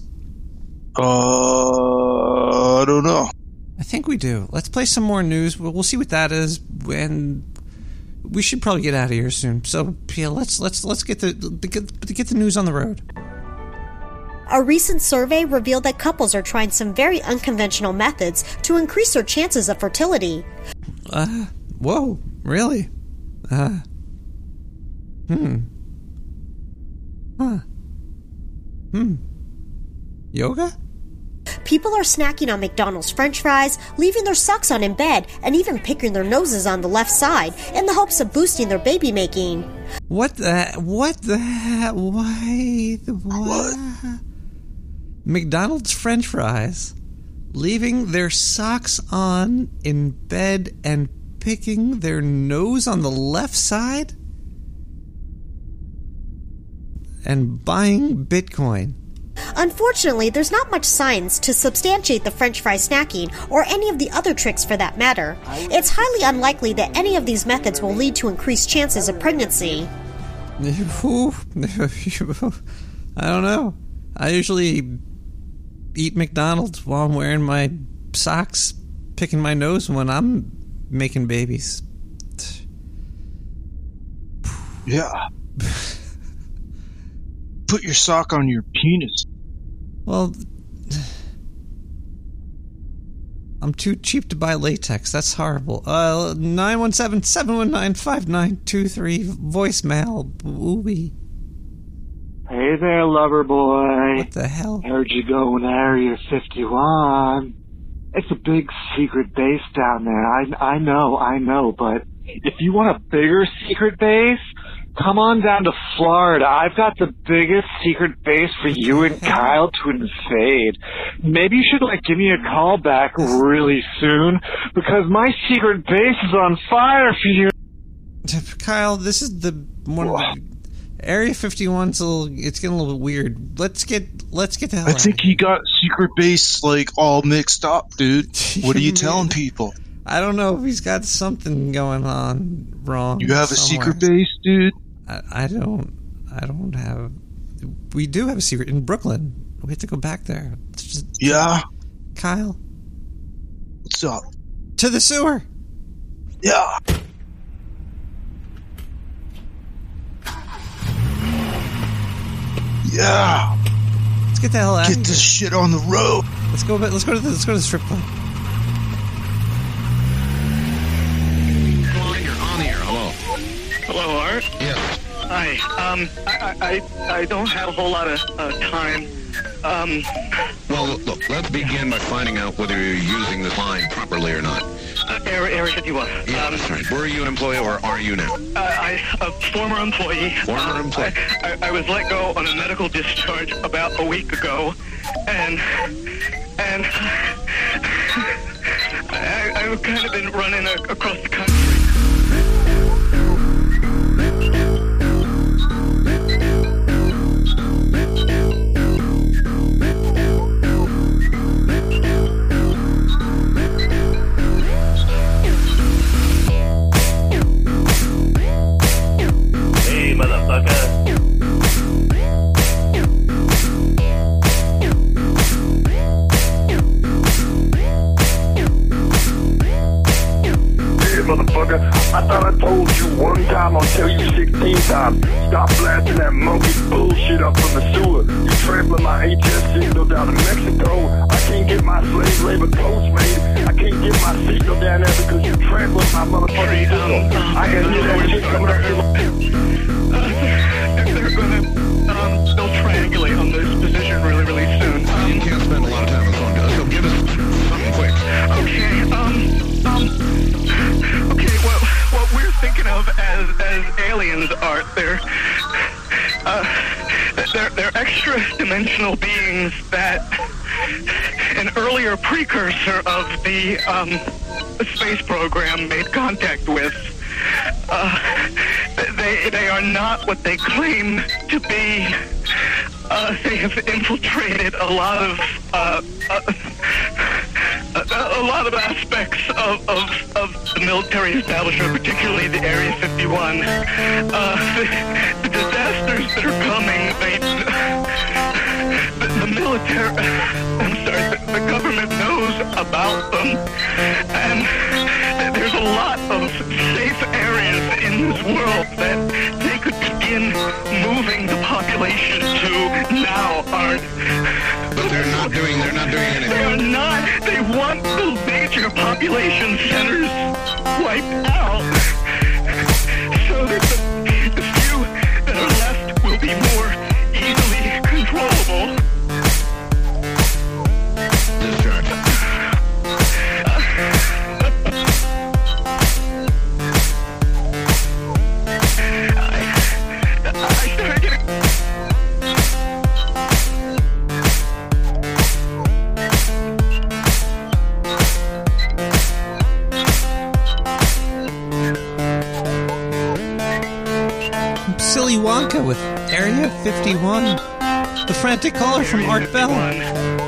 Uh, I don't know. I think we do. Let's play some more news. We'll, we'll see what that is, and we should probably get out of here soon. So yeah, let's let's let's get the get, get the news on the road. A recent survey revealed that couples are trying some very unconventional methods to increase their chances of fertility. Uh, whoa, really? Uh, hmm. Huh. Hmm. Yoga? People are snacking on McDonald's french fries, leaving their socks on in bed, and even picking their noses on the left side in the hopes of boosting their baby making. What the what the why the what? McDonald's French fries, leaving their socks on in bed and picking their nose on the left side, and buying Bitcoin. Unfortunately, there's not much science to substantiate the french fry snacking or any of the other tricks for that matter. It's highly unlikely that any of these methods will lead to increased chances of pregnancy. (laughs) I don't know. I usually eat McDonald's while I'm wearing my socks, picking my nose when I'm making babies. Yeah. (laughs) Put your sock on your penis. Well, I'm too cheap to buy latex. That's horrible. Uh, 917-719-5923. Voicemail. Ooey. Hey there, lover boy. What the hell? Heard you go in Area 51. It's a big secret base down there. I, I know, I know, but if you want a bigger secret base, come on down to Florida. I've got the biggest secret base for you and (laughs) Kyle to invade. Maybe you should like give me a call back really soon because my secret base is on fire for you. Kyle, this is the one of the, Area 51's a little, it's getting a little bit weird. Let's get let's get the hell I think he got secret base like all mixed up, dude. What are you (laughs) telling people? I don't know if he's got something going on wrong. You have a secret base, dude? I, I don't. I don't have. We do have a secret in Brooklyn. We have to go back there. Just- Yeah. Kyle, What's up? to the sewer. Yeah. Yeah. Let's get the hell out. Get of this here. shit on the road. Let's go. Let's go to the. Let's go to the strip club. on the air. Hello. Hello, Art. Yes. Hi. Um, I, I, I don't have a whole lot of uh, time. Um, Well, look, look, let's begin by finding out whether you're using this line properly or not. uh, Area, Area 51. Yeah, Um, that's right. Were you an employee or are you now? uh, I, a former employee. Former Um, employee. I, I, I was let go on a medical discharge about a week ago, and and (laughs) I, I've kind of been running across the country. Motherfucker. I thought I told you one time, I'll tell you 16 times. Stop blasting that monkey bullshit up from the sewer. You trampling my HS signal down to Mexico. I can't get my slave labor coast made. I can't get my signal down there because you trampling my motherfucking signal. I can hear that shit coming up through They're gonna, um, they'll triangulate on this position really, really soon. Um, You can't spend a lot of time on the phone, Gus, so give us something quick. Okay, um, um, thinking of as, as aliens are, they're, uh, they're, they're extra dimensional beings that an earlier precursor of the, um, space program made contact with. Uh, they, they are not what they claim to be. Uh, they have infiltrated a lot of, uh, uh, a, a lot of aspects of, of, of the military establishment, particularly the Area 51. Uh, the, the disasters that are coming, they, the, the military, I'm sorry, the, the government knows about them, and there's a lot of safe areas in this world that begin moving the population to now, Art. But they're not doing, they're not doing anything. They are not. They want the major population centers wiped out. So that the, The frantic caller from Art Bell.